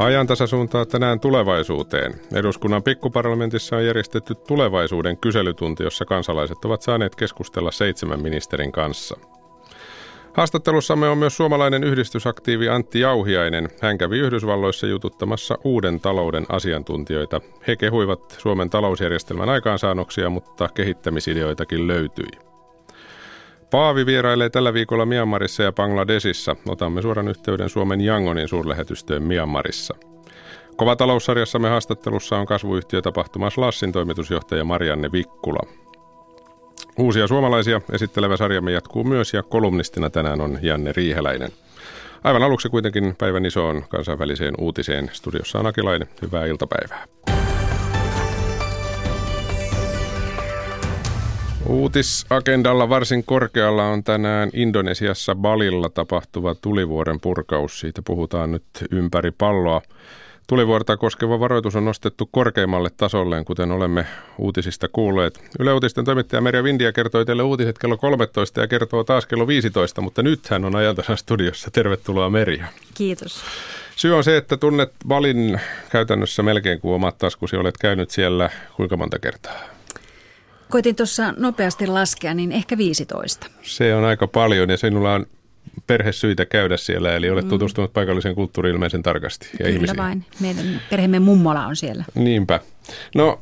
Ajantasa suuntaa tänään tulevaisuuteen. Eduskunnan pikkuparlamentissa on järjestetty tulevaisuuden kyselytunti, jossa kansalaiset ovat saaneet keskustella seitsemän ministerin kanssa. Haastattelussamme on myös suomalainen yhdistysaktiivi Antti Jauhiainen. Hän kävi Yhdysvalloissa jututtamassa uuden talouden asiantuntijoita. He kehuivat Suomen talousjärjestelmän aikaansaannoksia, mutta kehittämisideoitakin löytyi. Paavi vierailee tällä viikolla Myanmarissa ja Bangladesissa. Otamme suoran yhteyden Suomen Yangonin suurlähetystöön Myanmarissa. Kova taloussarjassamme haastattelussa on kasvuyhtiö tapahtumassa Lassin toimitusjohtaja Marianne Vikkula. Uusia suomalaisia esittelevä sarjamme jatkuu myös ja kolumnistina tänään on Janne Riiheläinen. Aivan aluksi kuitenkin päivän isoon kansainväliseen uutiseen. Studiossa on Akilainen. Hyvää iltapäivää. Uutisagendalla varsin korkealla on tänään Indonesiassa Balilla tapahtuva tulivuoren purkaus. Siitä puhutaan nyt ympäri palloa. Tulivuorta koskeva varoitus on nostettu korkeimmalle tasolleen, kuten olemme uutisista kuulleet. Yle Uutisten toimittaja Merja Vindia kertoi teille uutiset kello 13 ja kertoo taas kello 15, mutta nyt hän on ajantasan studiossa. Tervetuloa Merja. Kiitos. Syy on se, että tunnet Balin käytännössä melkein kuin omat taskusi. Olet käynyt siellä kuinka monta kertaa? Koitin tuossa nopeasti laskea, niin ehkä 15. Se on aika paljon ja sinulla on perhesyitä käydä siellä, eli olet mm. tutustunut paikallisen kulttuuriin ilmeisen tarkasti. Ja Kyllä ihmisiin. vain. Meidän perheemme mummola on siellä. Niinpä. No,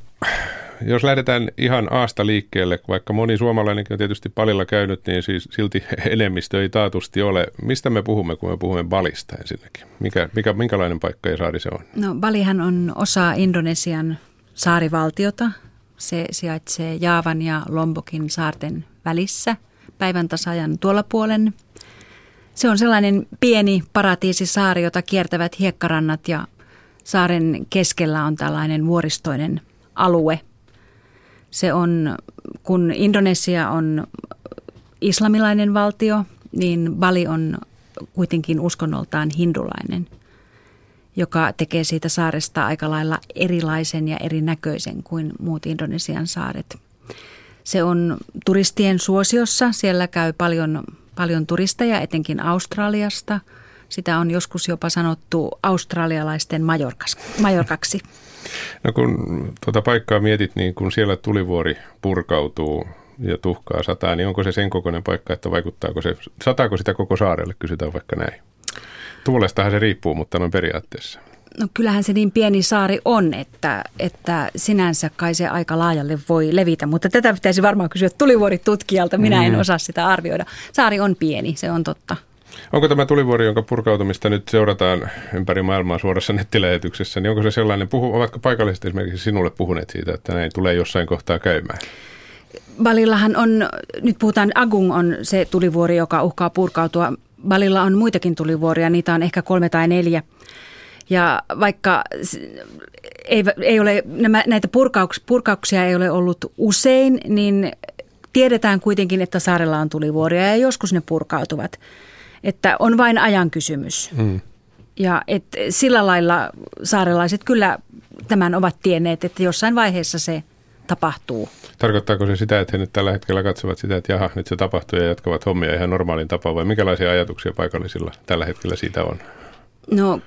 jos lähdetään ihan aasta liikkeelle, vaikka moni suomalainenkin on tietysti palilla käynyt, niin siis silti enemmistö ei taatusti ole. Mistä me puhumme, kun me puhumme Balista ensinnäkin? Mikä, mikä, minkälainen paikka ja saari se on? No Balihan on osa Indonesian saarivaltiota, se sijaitsee Jaavan ja Lombokin saarten välissä päivän tasajan tuolla puolen. Se on sellainen pieni paratiisisaari, jota kiertävät hiekkarannat ja saaren keskellä on tällainen vuoristoinen alue. Se on, kun Indonesia on islamilainen valtio, niin Bali on kuitenkin uskonnoltaan hindulainen – joka tekee siitä saaresta aika lailla erilaisen ja erinäköisen kuin muut Indonesian saaret. Se on turistien suosiossa. Siellä käy paljon, paljon turisteja, etenkin Australiasta. Sitä on joskus jopa sanottu australialaisten majorkaksi. No kun tuota paikkaa mietit, niin kun siellä tulivuori purkautuu ja tuhkaa sataa, niin onko se sen kokoinen paikka, että vaikuttaako se, sataako sitä koko saarelle, kysytään vaikka näin. Tuulestahan se riippuu, mutta noin periaatteessa. No kyllähän se niin pieni saari on, että, että sinänsä kai se aika laajalle voi levitä, mutta tätä pitäisi varmaan kysyä tulivuoritutkijalta. Minä en mm. osaa sitä arvioida. Saari on pieni, se on totta. Onko tämä tulivuori, jonka purkautumista nyt seurataan ympäri maailmaa suorassa nettilähetyksessä, niin onko se sellainen, puhu, ovatko paikalliset esimerkiksi sinulle puhuneet siitä, että näin tulee jossain kohtaa käymään? Balillahan on, nyt puhutaan, Agung on se tulivuori, joka uhkaa purkautua Balilla on muitakin tulivuoria, niitä on ehkä kolme tai neljä. Ja vaikka ei, ei ole, nämä, näitä purkauks, purkauksia ei ole ollut usein, niin tiedetään kuitenkin, että saarella on tulivuoria ja joskus ne purkautuvat. Että on vain ajan kysymys. Mm. Ja et sillä lailla saarelaiset kyllä tämän ovat tienneet, että jossain vaiheessa se tapahtuu. Tarkoittaako se sitä, että he nyt tällä hetkellä katsovat sitä, että jaha, nyt se tapahtuu ja jatkavat hommia ihan normaalin tapaan vai minkälaisia ajatuksia paikallisilla tällä hetkellä siitä on? No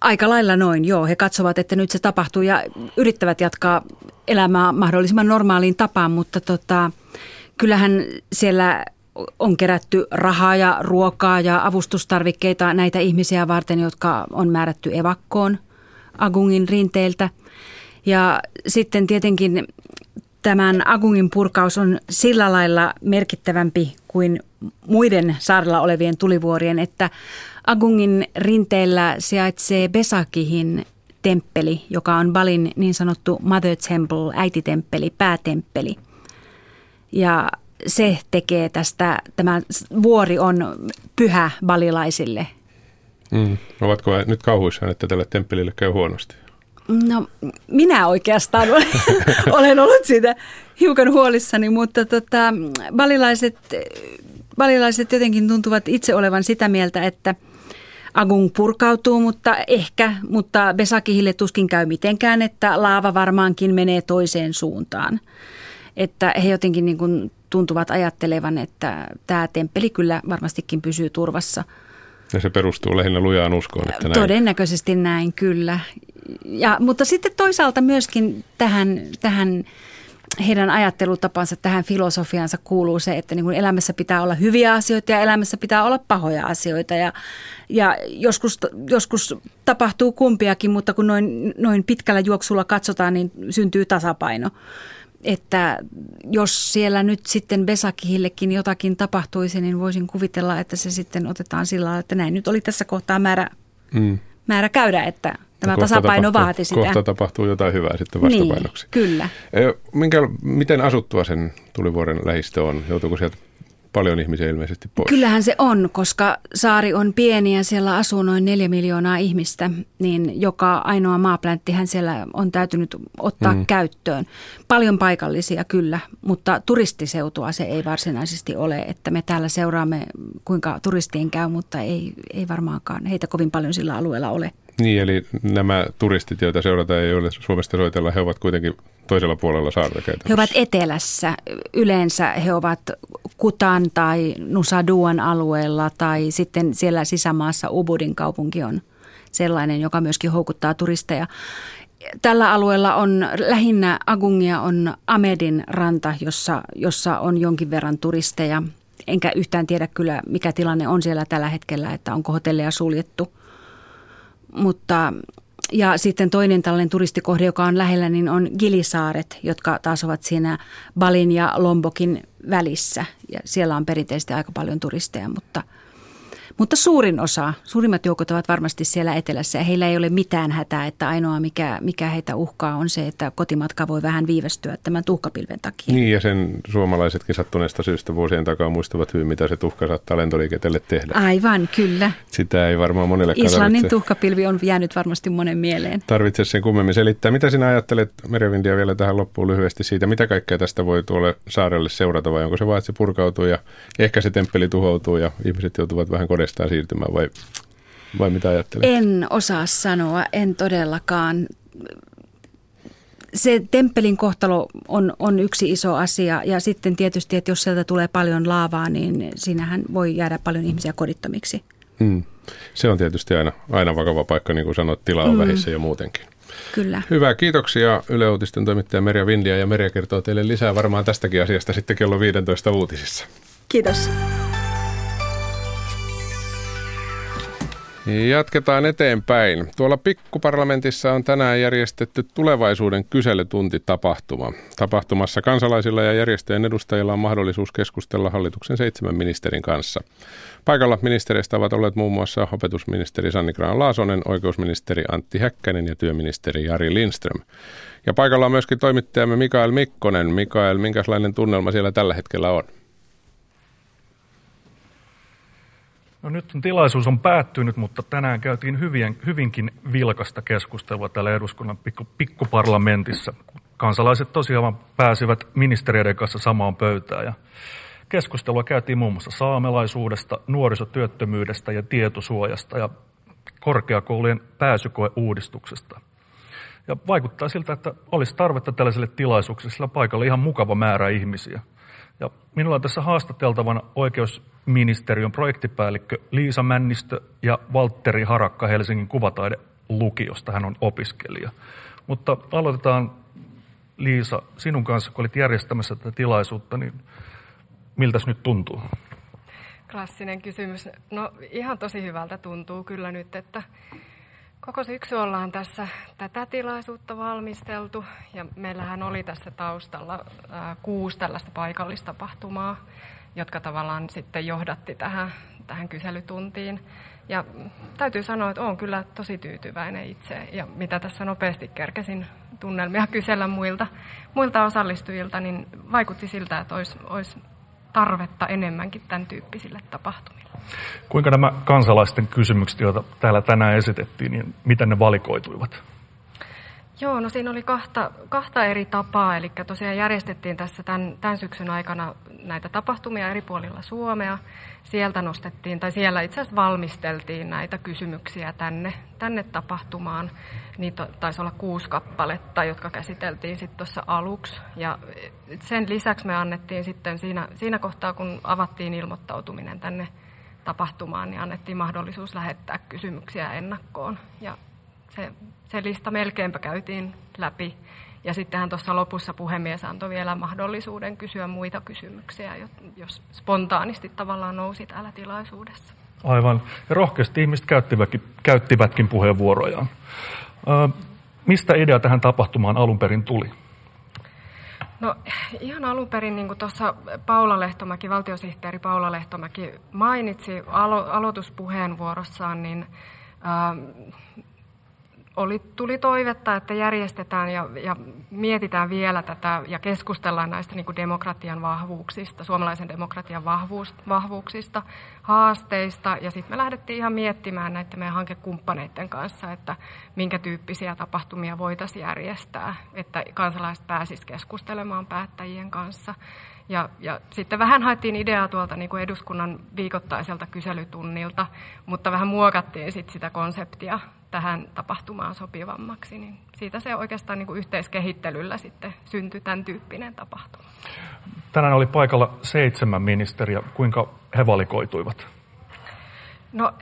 aika lailla noin, joo. He katsovat, että nyt se tapahtuu ja yrittävät jatkaa elämää mahdollisimman normaaliin tapaan, mutta tota, kyllähän siellä on kerätty rahaa ja ruokaa ja avustustarvikkeita näitä ihmisiä varten, jotka on määrätty evakkoon Agungin rinteiltä. Ja sitten tietenkin tämän Agungin purkaus on sillä lailla merkittävämpi kuin muiden saarella olevien tulivuorien, että Agungin rinteellä sijaitsee Besakihin temppeli, joka on Balin niin sanottu Mother Temple, äititemppeli, päätemppeli. Ja se tekee tästä, tämä vuori on pyhä balilaisille. Mm. Ovatko nyt kauhuissaan, että tälle temppelille käy huonosti? No minä oikeastaan olen, olen ollut siitä hiukan huolissani, mutta tota, balilaiset, balilaiset jotenkin tuntuvat itse olevan sitä mieltä, että Agung purkautuu, mutta ehkä, mutta Besakihille tuskin käy mitenkään, että laava varmaankin menee toiseen suuntaan. Että he jotenkin niin kuin tuntuvat ajattelevan, että tämä temppeli kyllä varmastikin pysyy turvassa – Ja se perustuu lähinnä lujaan uskoon, että näin. Todennäköisesti näin, kyllä. Ja, mutta sitten toisaalta myöskin tähän, tähän heidän ajattelutapansa tähän filosofiansa kuuluu se, että niin kuin elämässä pitää olla hyviä asioita ja elämässä pitää olla pahoja asioita. Ja, ja joskus, joskus tapahtuu kumpiakin, mutta kun noin, noin pitkällä juoksulla katsotaan, niin syntyy tasapaino. Että jos siellä nyt sitten Besakihillekin jotakin tapahtuisi, niin voisin kuvitella, että se sitten otetaan sillä lailla, että näin nyt oli tässä kohtaa määrä, mm. määrä käydä, että Tämä tasapaino tapahtuu, vaati sitä. Kohta tapahtuu jotain hyvää sitten vastapainoksi. Niin, kyllä. Minkä, miten asuttua sen tulivuoren lähistö on? Joutuuko sieltä paljon ihmisiä ilmeisesti pois? Kyllähän se on, koska saari on pieni ja siellä asuu noin neljä miljoonaa ihmistä, niin joka ainoa maaplänttihän siellä on täytynyt ottaa mm. käyttöön. Paljon paikallisia kyllä, mutta turistiseutua se ei varsinaisesti ole, että me täällä seuraamme kuinka turistien käy, mutta ei, ei varmaankaan heitä kovin paljon sillä alueella ole. Niin, eli nämä turistit, joita seurataan ei ole Suomesta soitella, he ovat kuitenkin toisella puolella saarta. He ovat etelässä. Yleensä he ovat Kutan tai Nusaduan alueella tai sitten siellä sisämaassa Ubudin kaupunki on sellainen, joka myöskin houkuttaa turisteja. Tällä alueella on lähinnä Agungia on Amedin ranta, jossa, jossa on jonkin verran turisteja. Enkä yhtään tiedä kyllä, mikä tilanne on siellä tällä hetkellä, että onko hotelleja suljettu – mutta ja sitten toinen tällainen turistikohde, joka on lähellä, niin on Gilisaaret, jotka taas ovat siinä Balin ja Lombokin välissä. Ja siellä on perinteisesti aika paljon turisteja, mutta – mutta suurin osa, suurimmat joukot ovat varmasti siellä etelässä ja heillä ei ole mitään hätää, että ainoa mikä, mikä heitä uhkaa on se, että kotimatka voi vähän viivästyä tämän tuhkapilven takia. Niin ja sen suomalaisetkin sattuneesta syystä vuosien takaa muistavat hyvin, mitä se tuhka saattaa lentoliikenteelle tehdä. Aivan, kyllä. Sitä ei varmaan monelle Islannin tarvitse. tuhkapilvi on jäänyt varmasti monen mieleen. Tarvitse sen kummemmin selittää. Mitä sinä ajattelet, Merjavindia, vielä tähän loppuun lyhyesti siitä, mitä kaikkea tästä voi tuolle saarelle seurata vai onko se vaan, että se purkautuu ja ehkä se temppeli tuhoutuu ja ihmiset joutuvat vähän kodesta uudestaan siirtymään vai, vai mitä ajattelet? En osaa sanoa, en todellakaan. Se temppelin kohtalo on, on yksi iso asia ja sitten tietysti, että jos sieltä tulee paljon laavaa, niin siinähän voi jäädä paljon ihmisiä kodittomiksi. Mm. Se on tietysti aina, aina vakava paikka, niin kuin sanoit, tila on mm. vähissä jo muutenkin. Kyllä. Hyvä, kiitoksia Yle Uutisten toimittaja Merja Vindia ja Merja kertoo teille lisää varmaan tästäkin asiasta sitten kello 15 uutisissa. Kiitos. Jatketaan eteenpäin. Tuolla pikkuparlamentissa on tänään järjestetty tulevaisuuden kyselytuntitapahtuma. Tapahtumassa kansalaisilla ja järjestöjen edustajilla on mahdollisuus keskustella hallituksen seitsemän ministerin kanssa. Paikalla ministereistä ovat olleet muun muassa opetusministeri Sanni Graan-Laasonen, oikeusministeri Antti Häkkänen ja työministeri Jari Lindström. Ja paikalla on myöskin toimittajamme Mikael Mikkonen. Mikael, minkälainen tunnelma siellä tällä hetkellä on? No nyt tilaisuus on päättynyt, mutta tänään käytiin hyvin, hyvinkin vilkasta keskustelua täällä eduskunnan pikku, pikkuparlamentissa. Kansalaiset tosiaan pääsivät ministeriöiden kanssa samaan pöytään ja keskustelua käytiin muun muassa saamelaisuudesta, nuorisotyöttömyydestä ja tietosuojasta ja korkeakoulujen pääsykoeuudistuksesta. Ja vaikuttaa siltä, että olisi tarvetta tällaiselle tilaisuuksille, sillä paikalla ihan mukava määrä ihmisiä – ja minulla on tässä haastateltavana oikeusministeriön projektipäällikkö Liisa Männistö ja Valtteri Harakka Helsingin kuvataidelukiosta. Hän on opiskelija. Mutta aloitetaan Liisa sinun kanssa, kun olit järjestämässä tätä tilaisuutta, niin miltäs nyt tuntuu? Klassinen kysymys. No ihan tosi hyvältä tuntuu kyllä nyt, että Koko syksy ollaan tässä tätä tilaisuutta valmisteltu ja meillähän oli tässä taustalla kuusi tällaista paikallistapahtumaa, jotka tavallaan sitten johdatti tähän, tähän kyselytuntiin. Ja täytyy sanoa, että olen kyllä tosi tyytyväinen itse ja mitä tässä nopeasti kerkesin tunnelmia kysellä muilta, muilta osallistujilta, niin vaikutti siltä, että olisi, olisi tarvetta enemmänkin tämän tyyppisille tapahtumille. Kuinka nämä kansalaisten kysymykset, joita täällä tänään esitettiin, niin miten ne valikoituivat? Joo, no siinä oli kahta, kahta eri tapaa. Eli tosiaan järjestettiin tässä tämän, tämän syksyn aikana näitä tapahtumia eri puolilla Suomea. Sieltä nostettiin, tai siellä itse asiassa valmisteltiin näitä kysymyksiä tänne, tänne tapahtumaan. Niitä taisi olla kuusi kappaletta, jotka käsiteltiin sitten tuossa aluksi. Ja sen lisäksi me annettiin sitten siinä, siinä kohtaa, kun avattiin ilmoittautuminen tänne tapahtumaan, niin annettiin mahdollisuus lähettää kysymyksiä ennakkoon. Ja se, se lista melkeinpä käytiin läpi. Ja sittenhän tuossa lopussa puhemies antoi vielä mahdollisuuden kysyä muita kysymyksiä, jos spontaanisti tavallaan nousi täällä tilaisuudessa. Aivan. Ja rohkeasti ihmiset käyttivätkin, käyttivätkin puheenvuorojaan. Mistä idea tähän tapahtumaan alun perin tuli? No ihan alun perin, niin kuin tuossa Paula Lehtomäki, valtiosihteeri Paula Lehtomäki mainitsi alo- aloituspuheenvuorossaan, niin äh, oli, tuli toivetta, että järjestetään ja, ja mietitään vielä tätä ja keskustellaan näistä niin kuin demokratian vahvuuksista, suomalaisen demokratian vahvuus, vahvuuksista, haasteista. Ja sitten me lähdettiin ihan miettimään näiden meidän hankekumppaneiden kanssa, että minkä tyyppisiä tapahtumia voitaisiin järjestää, että kansalaiset pääsisivät keskustelemaan päättäjien kanssa. Ja, ja sitten vähän haettiin ideaa tuolta niin kuin eduskunnan viikoittaiselta kyselytunnilta, mutta vähän muokattiin sit sitä konseptia tähän tapahtumaan sopivammaksi. Niin siitä se oikeastaan niin kuin yhteiskehittelyllä sitten syntyi tämän tyyppinen tapahtuma. Tänään oli paikalla seitsemän ministeriä. Kuinka he valikoituivat? No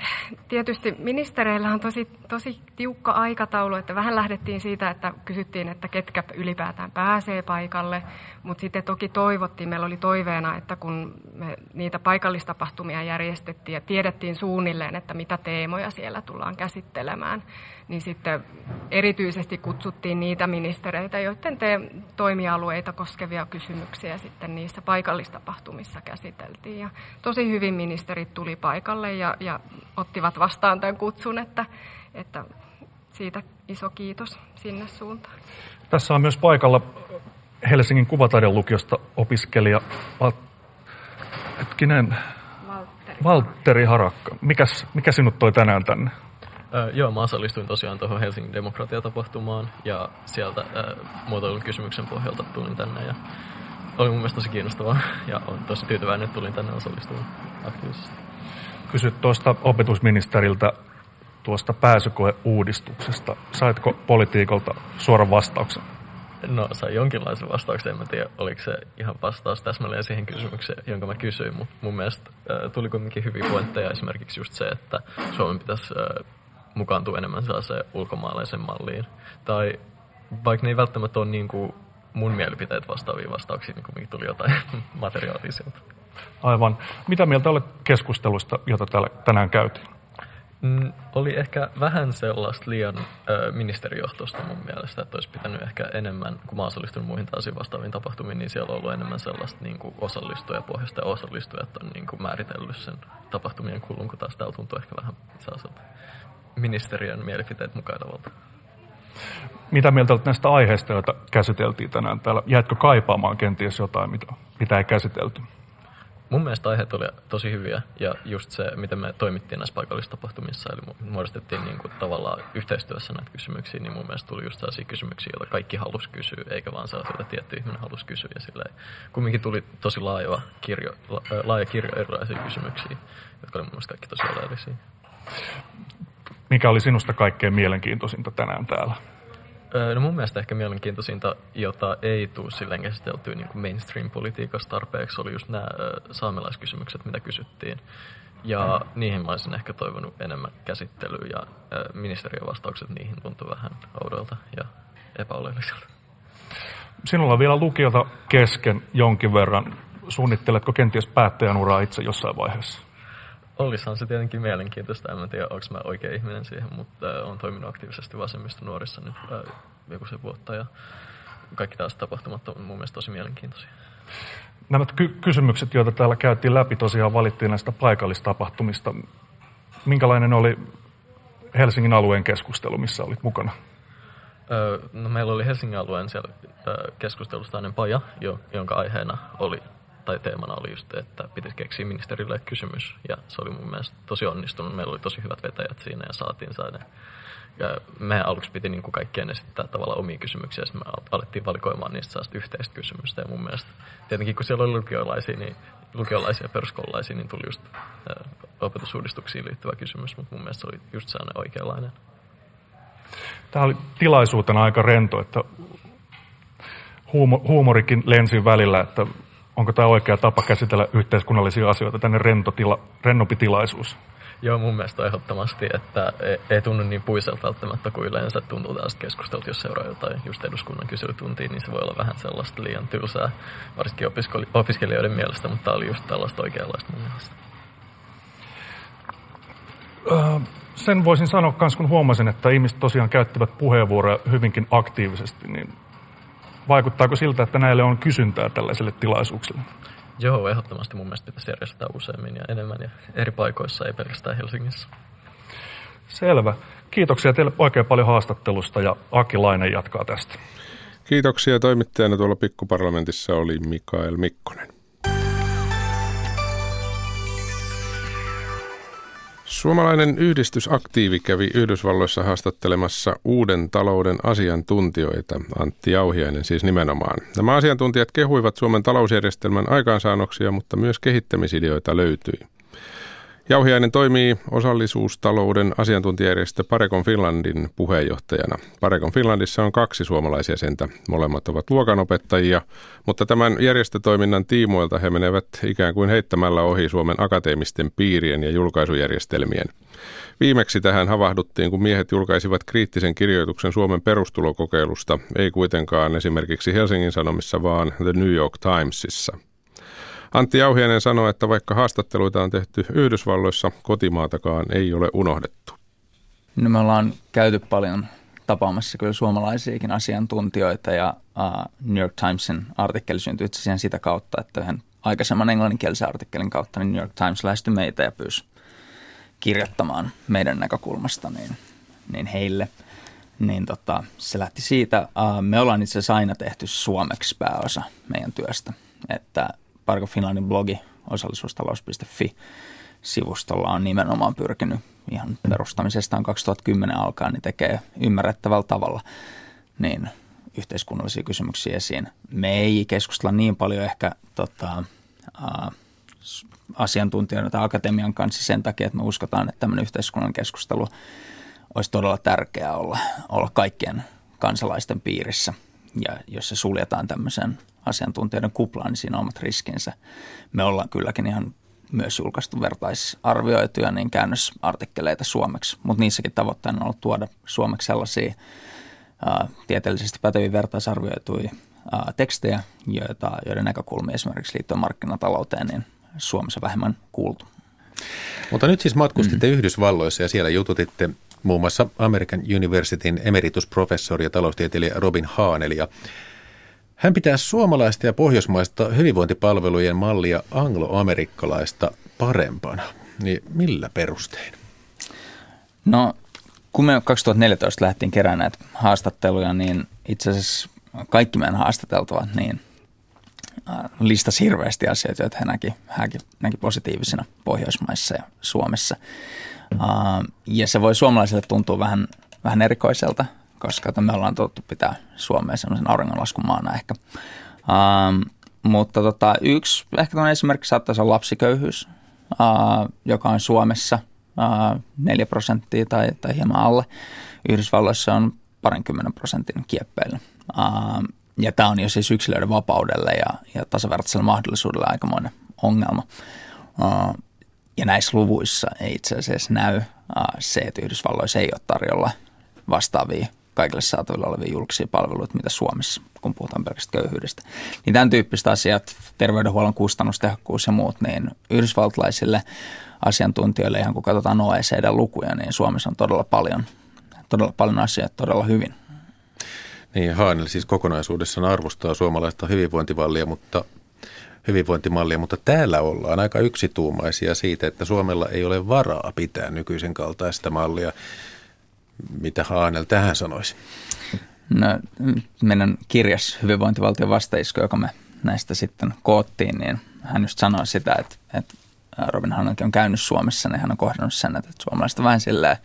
tietysti ministereillä on tosi, tosi tiukka aikataulu, että vähän lähdettiin siitä, että kysyttiin, että ketkä ylipäätään pääsee paikalle, mutta sitten toki toivottiin, meillä oli toiveena, että kun me niitä paikallistapahtumia järjestettiin ja tiedettiin suunnilleen, että mitä teemoja siellä tullaan käsittelemään, niin sitten erityisesti kutsuttiin niitä ministereitä, joiden te- toimialueita koskevia kysymyksiä sitten niissä paikallistapahtumissa käsiteltiin. Ja tosi hyvin ministerit tuli paikalle ja, ja ottivat vastaan tämän kutsun, että, että siitä iso kiitos sinne suuntaan. Tässä on myös paikalla Helsingin kuvataidelukiosta opiskelija hetkinen, Valtteri, Valtteri Harakka. Mikäs, mikä sinut toi tänään tänne? Öö, joo, mä osallistuin tosiaan tuohon Helsingin demokratiatapahtumaan ja sieltä öö, muotoilun kysymyksen pohjalta tulin tänne ja oli mun mielestä tosi kiinnostavaa ja olen tosi tyytyväinen, että tulin tänne osallistumaan aktiivisesti. Kysyt tuosta opetusministeriltä tuosta pääsykoeuudistuksesta. Saitko politiikolta suoran vastauksen? No, sai jonkinlaisen vastauksen. En mä tiedä, oliko se ihan vastaus täsmälleen siihen kysymykseen, jonka mä kysyin. Mutta mun mielestä äh, tuli kuitenkin hyviä pointteja. Esimerkiksi just se, että Suomen pitäisi äh, mukaantua enemmän sellaiseen ulkomaalaisen malliin. Tai vaikka ne ei välttämättä ole niin kuin mun mielipiteet vastaavia vastauksia, niin kuitenkin tuli jotain materiaalia sieltä. Aivan. Mitä mieltä olet keskustelusta, jota täällä tänään käytiin? Mm, oli ehkä vähän sellaista liian ö, ministerijohtoista mun mielestä, että olisi pitänyt ehkä enemmän, kun mä osallistun muihin taas vastaaviin tapahtumiin, niin siellä on ollut enemmän sellaista niin kuin osallistujapohjasta ja osallistujat on niin kuin määritellyt sen tapahtumien kulun, kun taas täällä tuntuu ehkä vähän sellaiselta ministeriön mielipiteet mukailevalta. Mitä mieltä olet näistä aiheista, joita käsiteltiin tänään täällä? Jäitkö kaipaamaan kenties jotain, mitä, mitä ei käsitelty? Mun mielestä aiheet oli tosi hyviä ja just se, miten me toimittiin näissä paikallisissa eli muodostettiin niin kuin tavallaan yhteistyössä näitä kysymyksiä, niin mun mielestä tuli just sellaisia kysymyksiä, joita kaikki halusi kysyä, eikä vaan sellaisia, joita tietty ihminen halusi kysyä. Ja kumminkin tuli tosi laaja kirjo, laaja kirjo erilaisia kysymyksiä, jotka oli mun mielestä kaikki tosi oleellisia. Mikä oli sinusta kaikkein mielenkiintoisinta tänään täällä? No mun mielestä ehkä mielenkiintoisinta, jota ei tule silleen käsiteltyä niin mainstream-politiikassa tarpeeksi, oli just nämä saamelaiskysymykset, mitä kysyttiin. Ja niihin mä olisin ehkä toivonut enemmän käsittelyä ja ministeriön vastaukset niihin tuntui vähän oudolta ja epäoleelliselta. Sinulla on vielä lukiota kesken jonkin verran. Suunnitteletko kenties päättäjän uraa itse jossain vaiheessa? Olisihan se tietenkin mielenkiintoista. En tiedä, onko mä oikea ihminen siihen, mutta äh, olen toiminut aktiivisesti vasemmista nuorissa nyt äh, joku se vuotta. Ja kaikki tällaiset tapahtumat on mun mielestä tosi mielenkiintoisia. Nämä ky- kysymykset, joita täällä käytiin läpi, tosiaan valittiin näistä paikallistapahtumista. Minkälainen oli Helsingin alueen keskustelu, missä olit mukana? Öö, no, meillä oli Helsingin alueen siellä öö, keskustelusta paja, jonka aiheena oli tai teemana oli just, että pitäisi keksiä ministerille kysymys. Ja se oli mun mielestä tosi onnistunut. Meillä oli tosi hyvät vetäjät siinä ja saatiin saada. Ja me aluksi piti niin kuin kaikkien esittää tavallaan omia kysymyksiä, ja me alettiin valikoimaan niistä yhteistä kysymystä. Ja mun mielestä, tietenkin kun siellä oli lukiolaisia, niin lukiolaisia ja peruskoululaisia, niin tuli just ä, opetusuudistuksiin liittyvä kysymys, mutta mun mielestä se oli just sellainen oikeanlainen. Tämä oli tilaisuutena aika rento, että huumorikin lensi välillä, että onko tämä oikea tapa käsitellä yhteiskunnallisia asioita, tänne rentotila, rennompi tilaisuus? Joo, mun mielestä ehdottomasti, että ei, ei tunnu niin puiselta välttämättä kuin yleensä tuntuu tästä keskustelua, jos seuraa jotain just eduskunnan kyselytuntia, niin se voi olla vähän sellaista liian tylsää, varsinkin opiskelijoiden mielestä, mutta tämä oli just tällaista oikeanlaista mun mielestä. Öö, sen voisin sanoa myös, kun huomasin, että ihmiset tosiaan käyttävät puheenvuoroja hyvinkin aktiivisesti, niin vaikuttaako siltä, että näille on kysyntää tällaiselle tilaisuuksille? Joo, ehdottomasti mun mielestä pitäisi järjestää useammin ja enemmän ja eri paikoissa, ei pelkästään Helsingissä. Selvä. Kiitoksia teille oikein paljon haastattelusta ja Aki Lainen jatkaa tästä. Kiitoksia. Toimittajana tuolla pikkuparlamentissa oli Mikael Mikkonen. Suomalainen yhdistysaktiivi kävi Yhdysvalloissa haastattelemassa uuden talouden asiantuntijoita, Antti Jauhiainen siis nimenomaan. Nämä asiantuntijat kehuivat Suomen talousjärjestelmän aikaansaannoksia, mutta myös kehittämisideoita löytyi. Jauhiainen toimii osallisuustalouden asiantuntijärjestö Parekon Finlandin puheenjohtajana. Parekon Finlandissa on kaksi suomalaisjäsentä. Molemmat ovat luokanopettajia, mutta tämän järjestötoiminnan tiimoilta he menevät ikään kuin heittämällä ohi Suomen akateemisten piirien ja julkaisujärjestelmien. Viimeksi tähän havahduttiin, kun miehet julkaisivat kriittisen kirjoituksen Suomen perustulokokeilusta, ei kuitenkaan esimerkiksi Helsingin Sanomissa, vaan The New York Timesissa – Antti Jauhiainen sanoi, että vaikka haastatteluita on tehty Yhdysvalloissa, kotimaatakaan ei ole unohdettu. No me ollaan käyty paljon tapaamassa kyllä suomalaisiakin asiantuntijoita ja uh, New York Timesin artikkeli syntyi itse sitä kautta, että yhden aikaisemman englanninkielisen artikkelin kautta niin New York Times lähestyi meitä ja pyysi kirjoittamaan meidän näkökulmasta niin, niin heille. Niin tota, se lähti siitä. Uh, me ollaan itse asiassa aina tehty suomeksi pääosa meidän työstä, että Parko Finlandin blogi osallisuustalous.fi sivustolla on nimenomaan pyrkinyt ihan perustamisestaan 2010 alkaen, niin tekee ymmärrettävällä tavalla niin yhteiskunnallisia kysymyksiä esiin. Me ei keskustella niin paljon ehkä tota, ä, asiantuntijoiden tai akatemian kanssa sen takia, että me uskotaan, että tämmöinen yhteiskunnan keskustelu olisi todella tärkeää olla, olla kaikkien kansalaisten piirissä. Ja jos se suljetaan tämmöisen asiantuntijoiden kuplaan, niin siinä on omat riskinsä. Me ollaan kylläkin ihan myös julkaistu vertaisarvioituja niin käännösartikkeleita suomeksi, mutta niissäkin tavoitteena on ollut tuoda suomeksi sellaisia ää, tieteellisesti päteviä vertaisarvioituja ää, tekstejä, joita, joiden näkökulmia esimerkiksi liittyen markkinatalouteen, niin Suomessa vähemmän kuultu. Mutta nyt siis matkustitte mm. Yhdysvalloissa ja siellä jututitte muun muassa American Universityn emeritusprofessori ja taloustieteilijä Robin Haanelia. Hän pitää suomalaista ja pohjoismaista hyvinvointipalvelujen mallia angloamerikkalaista parempana. Niin millä perustein? No, kun me 2014 lähtiin kerään näitä haastatteluja, niin itse asiassa kaikki meidän haastateltavat niin äh, listasi hirveästi asioita, joita he näki, näki, näki positiivisina Pohjoismaissa ja Suomessa. Uh, ja se voi suomalaisille tuntua vähän, vähän erikoiselta, koska me ollaan tottu pitää Suomea semmoisen auringonlaskun maana ehkä. Uh, mutta tota, yksi ehkä esimerkki saattaisi olla lapsiköyhyys, uh, joka on Suomessa uh, 4 prosenttia tai, tai hieman alle. Yhdysvalloissa on parinkymmenen prosentin kieppeillä. Uh, ja tämä on jo siis yksilöiden vapaudelle ja, ja tasavertaiselle mahdollisuudelle aikamoinen ongelma. Uh, ja näissä luvuissa ei itse asiassa näy uh, se, että Yhdysvalloissa ei ole tarjolla vastaavia kaikille saatavilla olevia julkisia palveluita, mitä Suomessa, kun puhutaan pelkästään köyhyydestä. Niin tämän tyyppiset asiat, terveydenhuollon kustannustehokkuus ja muut, niin yhdysvaltalaisille asiantuntijoille, ihan kun katsotaan OECD-lukuja, niin Suomessa on todella paljon, todella paljon asioita todella hyvin. Niin, Haanel siis kokonaisuudessaan arvostaa suomalaista hyvinvointivallia, mutta hyvinvointimallia, mutta täällä ollaan aika yksituumaisia siitä, että Suomella ei ole varaa pitää nykyisen kaltaista mallia. Mitä Haanel tähän sanoisi? No, meidän kirjas Hyvinvointivaltion vastaisku, joka me näistä sitten koottiin, niin hän just sanoi sitä, että, että Robin Hanelkin on käynyt Suomessa, niin hän on kohdannut sen, että suomalaiset vähän silleen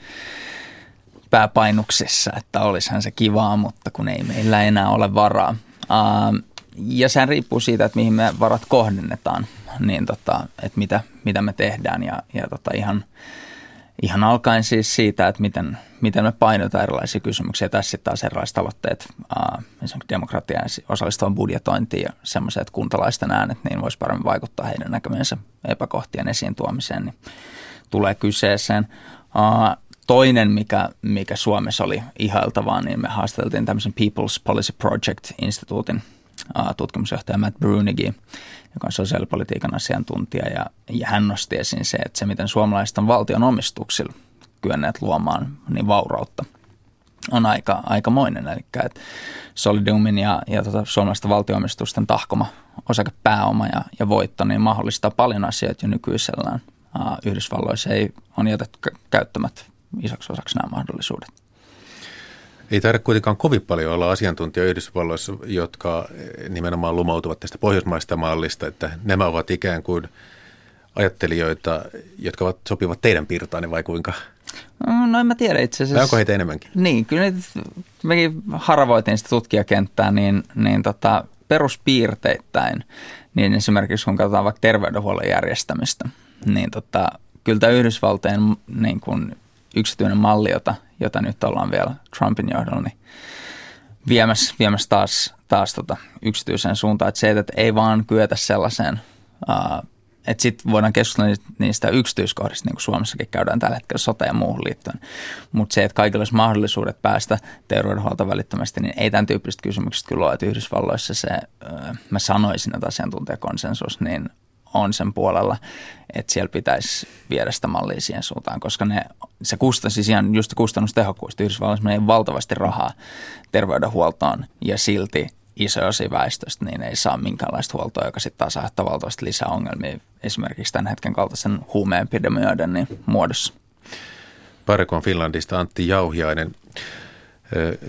pääpainuksessa, että olisihan se kivaa, mutta kun ei meillä enää ole varaa. ja sehän riippuu siitä, että mihin me varat kohdennetaan, niin tota, että mitä, mitä me tehdään ja, ja tota ihan – Ihan alkaen siis siitä, että miten, miten me painotaan erilaisia kysymyksiä. Tässä sitten taas erilaiset tavoitteet, äh, esimerkiksi demokratian osallistuvan budjetointiin ja semmoiset, että kuntalaisten äänet niin voisi paremmin vaikuttaa heidän näkymiensä epäkohtien esiin tuomiseen, niin tulee kyseeseen. Äh, toinen, mikä, mikä Suomessa oli ihailtavaa, niin me haastateltiin tämmöisen People's Policy Project-instituutin tutkimusjohtaja Matt Brunigi, joka on sosiaalipolitiikan asiantuntija, ja, ja hän nosti esiin se, että se, miten suomalaiset on valtion omistuksilla kyenneet luomaan niin vaurautta, on aika, aikamoinen. Eli että Solidiumin ja, ja tota, suomalaisten valtioomistusten tahkoma osakepääoma ja, ja voitto niin mahdollistaa paljon asioita jo nykyisellään. Uh, Yhdysvalloissa ei on jätetty käyttämättä isoksi osaksi nämä mahdollisuudet. Ei taida kuitenkaan kovin paljon olla asiantuntijoita Yhdysvalloissa, jotka nimenomaan lumoutuvat tästä pohjoismaista mallista, että nämä ovat ikään kuin ajattelijoita, jotka ovat, sopivat teidän piirtaanne vai kuinka? No en mä tiedä itse asiassa. Vai onko heitä enemmänkin? Niin, kyllä nyt, mekin haravoitin sitä tutkijakenttää, niin, niin tota, peruspiirteittäin, niin esimerkiksi kun katsotaan vaikka terveydenhuollon järjestämistä, niin tota, kyllä tämä Yhdysvaltojen niin kuin yksityinen malli, jota, jota nyt ollaan vielä Trumpin johdolla, niin viemässä, viemässä taas, taas tota yksityiseen suuntaan. Että se, että ei vaan kyetä sellaiseen, uh, että sitten voidaan keskustella niistä yksityiskohdista, niin kuin Suomessakin käydään tällä hetkellä sote ja muuhun liittyen. Mutta se, että kaikilla olisi mahdollisuudet päästä terveydenhuoltoon välittömästi, niin ei tämän tyyppisestä kysymyksestä kyllä ole, että Yhdysvalloissa se, uh, mä sanoisin, että asiantuntijakonsensus, niin on sen puolella, että siellä pitäisi viedä sitä mallia siihen suuntaan, koska ne, se kustannus, siis ihan just kustannustehokkuus, Yhdysvalloissa menee valtavasti rahaa terveydenhuoltoon ja silti iso osa väestöstä niin ei saa minkäänlaista huoltoa, joka sitten taas aiheuttaa valtavasti lisää ongelmia esimerkiksi tämän hetken kaltaisen huumeepidemioiden niin muodossa. Parekon Finlandista Antti Jauhiainen.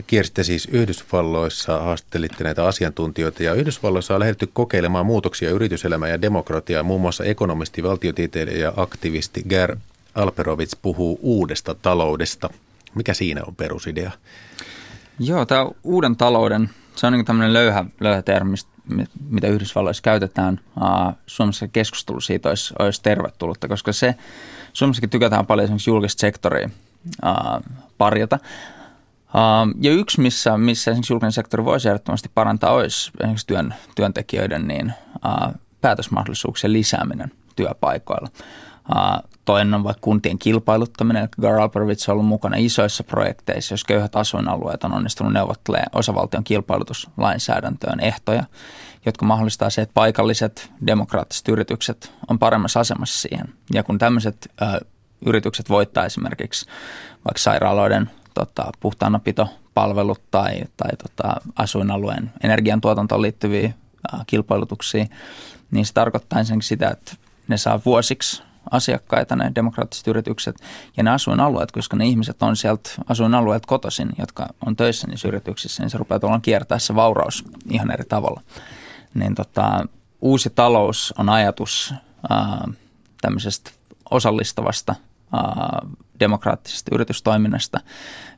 Kiersitte siis Yhdysvalloissa, haastattelitte näitä asiantuntijoita ja Yhdysvalloissa on lähdetty kokeilemaan muutoksia yrityselämään ja demokratiaa. Muun muassa ekonomisti, valtiotieteilijä ja aktivisti Ger Alperovits puhuu uudesta taloudesta. Mikä siinä on perusidea? Joo, tämä uuden talouden, se on niin tämmöinen löyhä, löyhä termi, mitä Yhdysvalloissa käytetään. Suomessa keskustelu siitä olisi, olisi tervetullutta, koska se, Suomessakin tykätään paljon esimerkiksi julkista sektoria parjata. Ja yksi, missä, missä esimerkiksi julkinen sektori voisi ehdottomasti parantaa, olisi esimerkiksi työn, työntekijöiden niin, päätösmahdollisuuksien lisääminen työpaikoilla. Toinen on vaikka kuntien kilpailuttaminen, eli Gar Alperovits on ollut mukana isoissa projekteissa, jos köyhät asuinalueet on onnistunut neuvottelemaan osavaltion kilpailutuslainsäädäntöön ehtoja, jotka mahdollistaa se, että paikalliset demokraattiset yritykset on paremmassa asemassa siihen. Ja kun tämmöiset ö, yritykset voittaa esimerkiksi vaikka sairaaloiden tota, puhtaanapitopalvelut tai, tai tota, asuinalueen energiantuotantoon liittyviä ä, kilpailutuksia, niin se tarkoittaa ensinnäkin sitä, että ne saa vuosiksi asiakkaita, ne demokraattiset yritykset ja ne asuinalueet, koska ne ihmiset on sieltä asuinalueet kotoisin, jotka on töissä niissä yrityksissä, niin se rupeaa tuolla kiertää se vauraus ihan eri tavalla. Niin tota, uusi talous on ajatus ää, tämmöisestä osallistavasta ää, demokraattisesta yritystoiminnasta,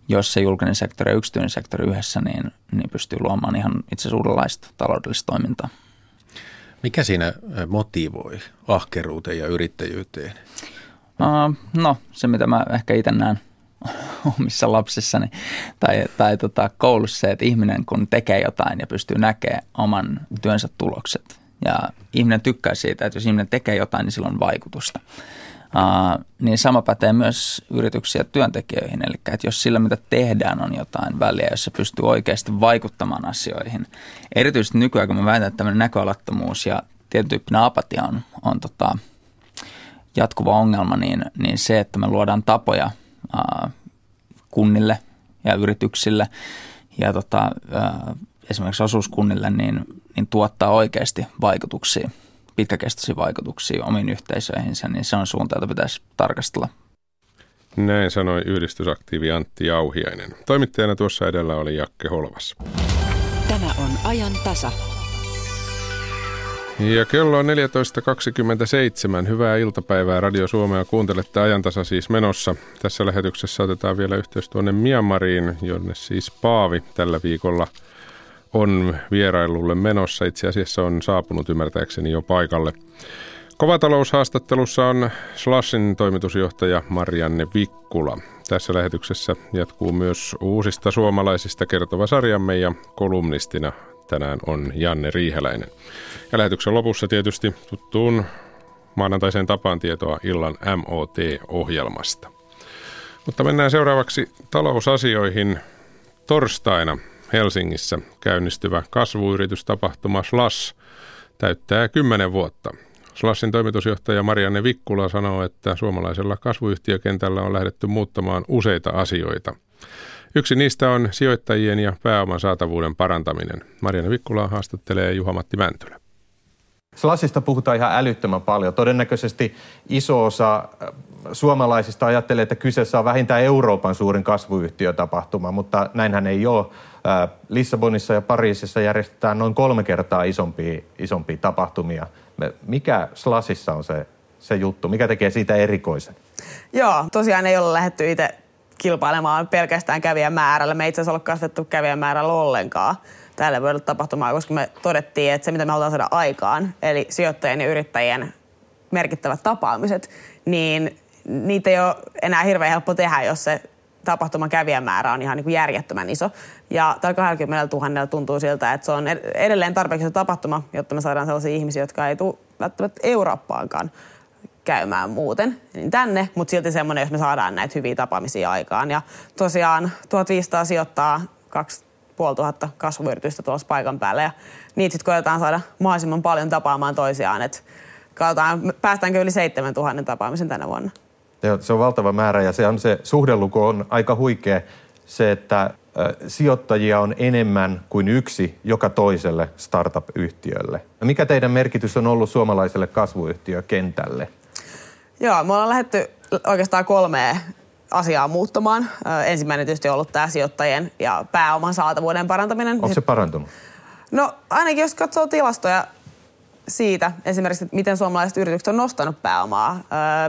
jossa julkinen sektori ja yksityinen sektori yhdessä niin, niin pystyy luomaan ihan itse asiassa uudenlaista taloudellista toimintaa. Mikä siinä motivoi ahkeruuteen ja yrittäjyyteen? No, se mitä mä ehkä itse näen omissa lapsissani tai, tai tota, koulussa se, että ihminen kun tekee jotain ja pystyy näkemään oman työnsä tulokset ja ihminen tykkää siitä, että jos ihminen tekee jotain, niin sillä on vaikutusta. Niin sama pätee myös yrityksiä työntekijöihin. Eli että jos sillä, mitä tehdään, on jotain väliä, jossa pystyy oikeasti vaikuttamaan asioihin. Erityisesti nykyään, kun mä väitän, että tämmöinen näköalattomuus ja tietyn tyyppinen apatia on, on tota, jatkuva ongelma, niin, niin se, että me luodaan tapoja uh, kunnille ja yrityksille ja tota, uh, esimerkiksi osuuskunnille, niin, niin tuottaa oikeasti vaikutuksia – pitkäkestoisia vaikutuksia omiin yhteisöihinsä, niin se on suunta, jota pitäisi tarkastella. Näin sanoi yhdistysaktiivi Antti Jauhiainen. Toimittajana tuossa edellä oli Jakke Holvas. Tämä on ajan tasa. Ja kello on 14.27. Hyvää iltapäivää Radio Suomea. Kuuntelette ajantasa siis menossa. Tässä lähetyksessä otetaan vielä yhteys tuonne Myanmariin, jonne siis Paavi tällä viikolla – on vierailulle menossa. Itse asiassa on saapunut ymmärtääkseni jo paikalle. Kovataloushaastattelussa on Slashin toimitusjohtaja Marianne Vikkula. Tässä lähetyksessä jatkuu myös uusista suomalaisista kertova sarjamme ja kolumnistina tänään on Janne Riiheläinen. Ja lähetyksen lopussa tietysti tuttuun maanantaiseen tapaan tietoa illan MOT-ohjelmasta. Mutta mennään seuraavaksi talousasioihin. Torstaina Helsingissä käynnistyvä kasvuyritystapahtuma SLAS täyttää 10 vuotta. Slassin toimitusjohtaja Marianne Vikkula sanoo, että suomalaisella kasvuyhtiökentällä on lähdetty muuttamaan useita asioita. Yksi niistä on sijoittajien ja pääoman saatavuuden parantaminen. Marianne Vikkula haastattelee Juha-Matti Mäntylä. Slassista puhutaan ihan älyttömän paljon. Todennäköisesti iso osa äh, suomalaisista ajattelee, että kyseessä on vähintään Euroopan suurin kasvuyhtiötapahtuma, mutta näinhän ei ole. Lissabonissa ja Pariisissa järjestetään noin kolme kertaa isompia, isompia tapahtumia. Mikä Slassissa on se, se juttu? Mikä tekee siitä erikoisen? Joo, tosiaan ei ole lähdetty itse kilpailemaan pelkästään kävijämäärällä. Me ei itse asiassa ole kasvettu kävijämäärällä ollenkaan tälle vuodelle tapahtumaa, koska me todettiin, että se mitä me halutaan saada aikaan, eli sijoittajien ja yrittäjien merkittävät tapaamiset, niin niitä ei ole enää hirveän helppo tehdä, jos se tapahtuman kävijämäärä on ihan niin kuin järjettömän iso. Ja tällä 20 000 tuntuu siltä, että se on edelleen tarpeeksi tapahtuma, jotta me saadaan sellaisia ihmisiä, jotka ei tule välttämättä Eurooppaankaan käymään muuten niin tänne, mutta silti semmoinen, jos me saadaan näitä hyviä tapaamisia aikaan. Ja tosiaan 1500 sijoittaa 2500 kasvuyritystä tuossa paikan päällä ja niitä sitten koetaan saada mahdollisimman paljon tapaamaan toisiaan, että katsotaan, päästäänkö yli 7000 tapaamisen tänä vuonna. Se on valtava määrä ja se, on se suhdeluku on aika huikea se, että sijoittajia on enemmän kuin yksi joka toiselle startup-yhtiölle. Mikä teidän merkitys on ollut suomalaiselle kasvuyhtiökentälle? Joo, me ollaan lähdetty oikeastaan kolmeen asiaa muuttamaan. Ensimmäinen tietysti on ollut tämä sijoittajien ja pääoman saatavuuden parantaminen. Onko se parantunut? No ainakin jos katsoo tilastoja siitä, esimerkiksi että miten suomalaiset yritykset on nostanut pääomaa.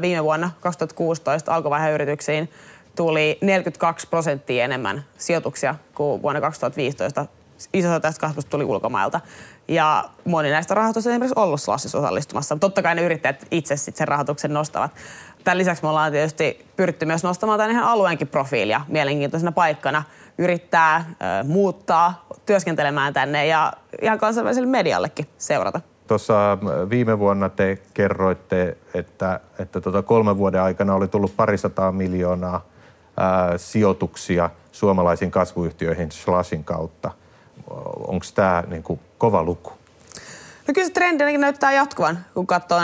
Viime vuonna 2016 alkuvaiheen yrityksiin tuli 42 prosenttia enemmän sijoituksia kuin vuonna 2015. Iso osa tästä kasvusta tuli ulkomailta. Ja moni näistä rahoituksista on esimerkiksi ollut Slassissa osallistumassa. Totta kai ne yrittäjät itse sit sen rahoituksen nostavat. Tämän lisäksi me ollaan tietysti pyritty myös nostamaan tämän ihan alueenkin profiilia mielenkiintoisena paikkana yrittää muuttaa, työskentelemään tänne ja ihan kansainväliselle mediallekin seurata. Tuossa viime vuonna te kerroitte, että, että tuota kolmen vuoden aikana oli tullut parisataa miljoonaa ää, sijoituksia suomalaisiin kasvuyhtiöihin Slashin kautta. Onko tämä niin kuin, kova luku? No kyllä se trendi näyttää jatkuvan, kun katsoo,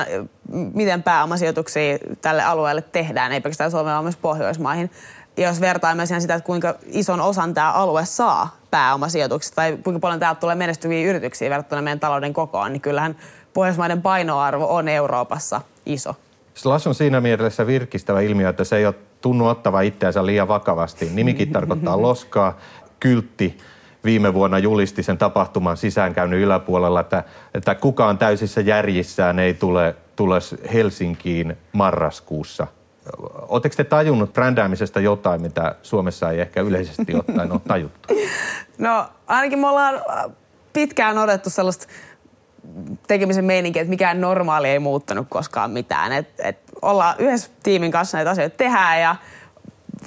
miten pääomasijoituksia tälle alueelle tehdään, ei pelkästään Suomeen, vaan myös Pohjoismaihin. Ja jos vertaamme siihen sitä, että kuinka ison osan tämä alue saa pääomasijoituksista tai kuinka paljon täältä tulee menestyviä yrityksiä verrattuna meidän talouden kokoon, niin kyllähän Pohjoismaiden painoarvo on Euroopassa iso. Slash on siinä mielessä virkistävä ilmiö, että se ei ole tunnu ottava itseänsä liian vakavasti. Nimikin tarkoittaa loskaa, kyltti viime vuonna julisti sen tapahtuman sisäänkäynnin yläpuolella, että, että kukaan täysissä järjissään ei tule, tule Helsinkiin marraskuussa. Oletteko te tajunnut brändäämisestä jotain, mitä Suomessa ei ehkä yleisesti ottaen ole tajuttu? No ainakin me ollaan pitkään odottu sellaista tekemisen meininkiä, että mikään normaali ei muuttanut koskaan mitään. Et, et ollaan yhdessä tiimin kanssa näitä asioita tehdään ja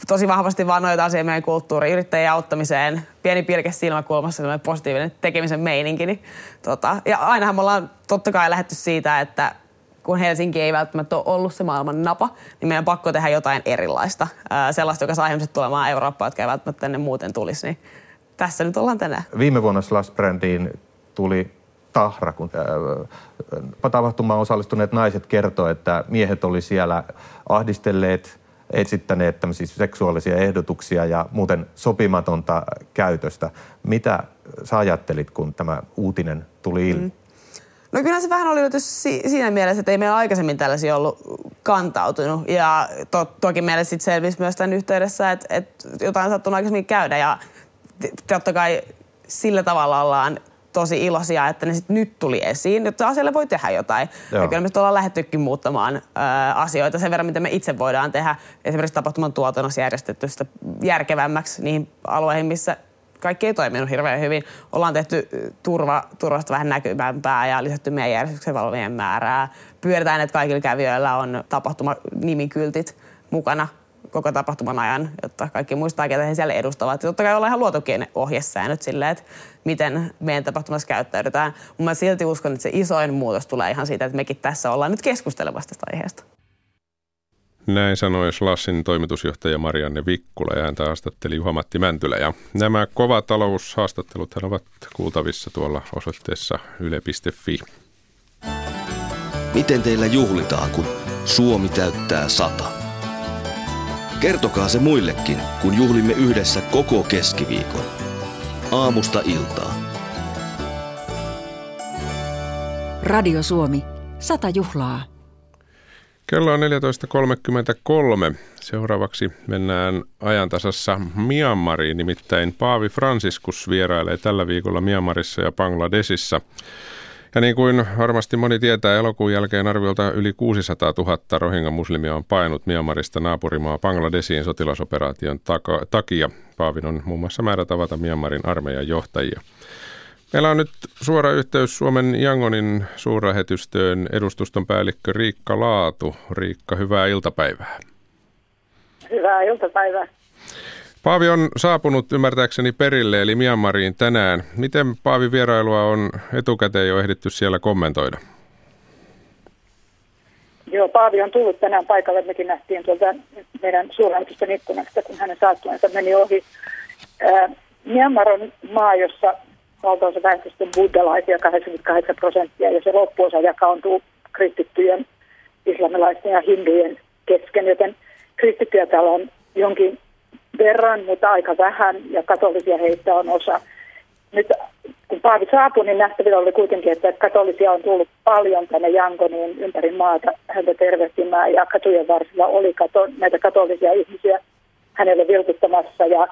tosi vahvasti vaan noita asioita meidän kulttuuri, yrittäjien auttamiseen, pieni pilke silmäkulmassa, positiivinen tekemisen meininki. Niin, tota, ja ainahan me ollaan totta kai lähetty siitä, että kun Helsinki ei välttämättä ole ollut se maailman napa, niin meidän on pakko tehdä jotain erilaista. Ää, sellaista, joka saa ihmiset tulemaan Eurooppaan, jotka ei välttämättä tänne muuten tulisi. Niin tässä nyt ollaan tänään. Viime vuonna Slash-brändiin tuli tahra, kun äh, tapahtumaan osallistuneet naiset kertoivat, että miehet oli siellä ahdistelleet, etsittäneet seksuaalisia ehdotuksia ja muuten sopimatonta käytöstä. Mitä sä ajattelit, kun tämä uutinen tuli ilmi? Mm. No kyllä se vähän oli yllätys siinä mielessä, että ei meillä aikaisemmin tällaisia ollut kantautunut. Ja to, toki meille sitten selvisi myös tämän yhteydessä, että, että jotain sattunut aikaisemmin käydä. Ja totta kai sillä tavalla ollaan tosi iloisia, että ne sit nyt tuli esiin, jotta asialle voi tehdä jotain. Joo. Ja kyllä me ollaan lähdettykin muuttamaan ö, asioita sen verran, mitä me itse voidaan tehdä. Esimerkiksi tapahtuman tuotannossa järjestetty sitä järkevämmäksi niihin alueihin, missä kaikki ei toiminut hirveän hyvin. Ollaan tehty turva, turvasta vähän näkyvämpää ja lisätty meidän järjestyksen valvojien määrää. Pyydetään, että kaikilla kävijöillä on tapahtuma-nimikyltit mukana koko tapahtuman ajan, jotta kaikki muistaa, ketä he siellä edustavat. Ja totta kai ollaan ihan luotukin ohjesäännöt silleen, että miten meidän tapahtumassa käyttäydytään. Mutta mä silti uskon, että se isoin muutos tulee ihan siitä, että mekin tässä ollaan nyt keskustelemassa tästä aiheesta. Näin sanoi Slassin toimitusjohtaja Marianne Vikkula ja häntä haastatteli Juha-Matti Mäntylä. Ja nämä kova taloushaastattelut ovat kuultavissa tuolla osoitteessa yle.fi. Miten teillä juhlitaan, kun Suomi täyttää sata? Kertokaa se muillekin, kun juhlimme yhdessä koko keskiviikon. Aamusta iltaa. Radio Suomi, sata juhlaa. Kello on 14.33. Seuraavaksi mennään ajantasassa Myanmariin, nimittäin Paavi Franciscus vierailee tällä viikolla Myanmarissa ja Bangladesissa. Ja niin kuin varmasti moni tietää, elokuun jälkeen arviolta yli 600 000 rohingya-muslimia on painut Myanmarista naapurimaa Bangladesiin sotilasoperaation takia. Paavin on muun muassa määrä tavata Myanmarin armeijan johtajia. Meillä on nyt suora yhteys Suomen Yangonin suurlähetystöön edustuston päällikkö Riikka Laatu. Riikka, hyvää iltapäivää. Hyvää iltapäivää. Paavi on saapunut ymmärtääkseni perille eli Myanmariin tänään. Miten Paavin vierailua on etukäteen jo ehditty siellä kommentoida? Joo, Paavi on tullut tänään paikalle. Mekin nähtiin tuolta meidän suurlähetystön ikkunasta, kun hänen saattuensa meni ohi. Myanmar on maa, jossa valtaosa väestöstä on buddhalaisia, 88 prosenttia, ja se loppuosa jakautuu kristittyjen, islamilaisten ja hindujen kesken, joten kristittyjä täällä on jonkin verran, mutta aika vähän, ja katolisia heistä on osa. Nyt kun Paavi saapui, niin nähtävillä oli kuitenkin, että katolisia on tullut paljon tänne Jankoniin ympäri maata häntä tervehtimään, ja katujen varsilla oli kato, näitä katolisia ihmisiä hänelle vilkuttamassa, ja,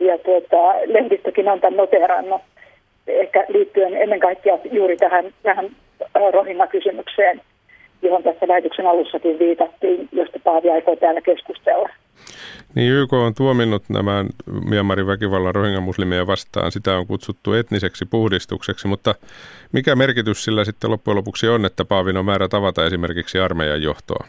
ja tuota, lehdistökin on tämän noterannut ehkä liittyen ennen kaikkea juuri tähän, tähän rohinga-kysymykseen, johon tässä lähetyksen alussakin viitattiin, josta Paavi aikoo täällä keskustella. Niin YK on tuominnut nämä Myanmarin väkivallan rohingya-muslimeja vastaan. Sitä on kutsuttu etniseksi puhdistukseksi, mutta mikä merkitys sillä sitten loppujen lopuksi on, että Paavin on määrä tavata esimerkiksi armeijan johtoa?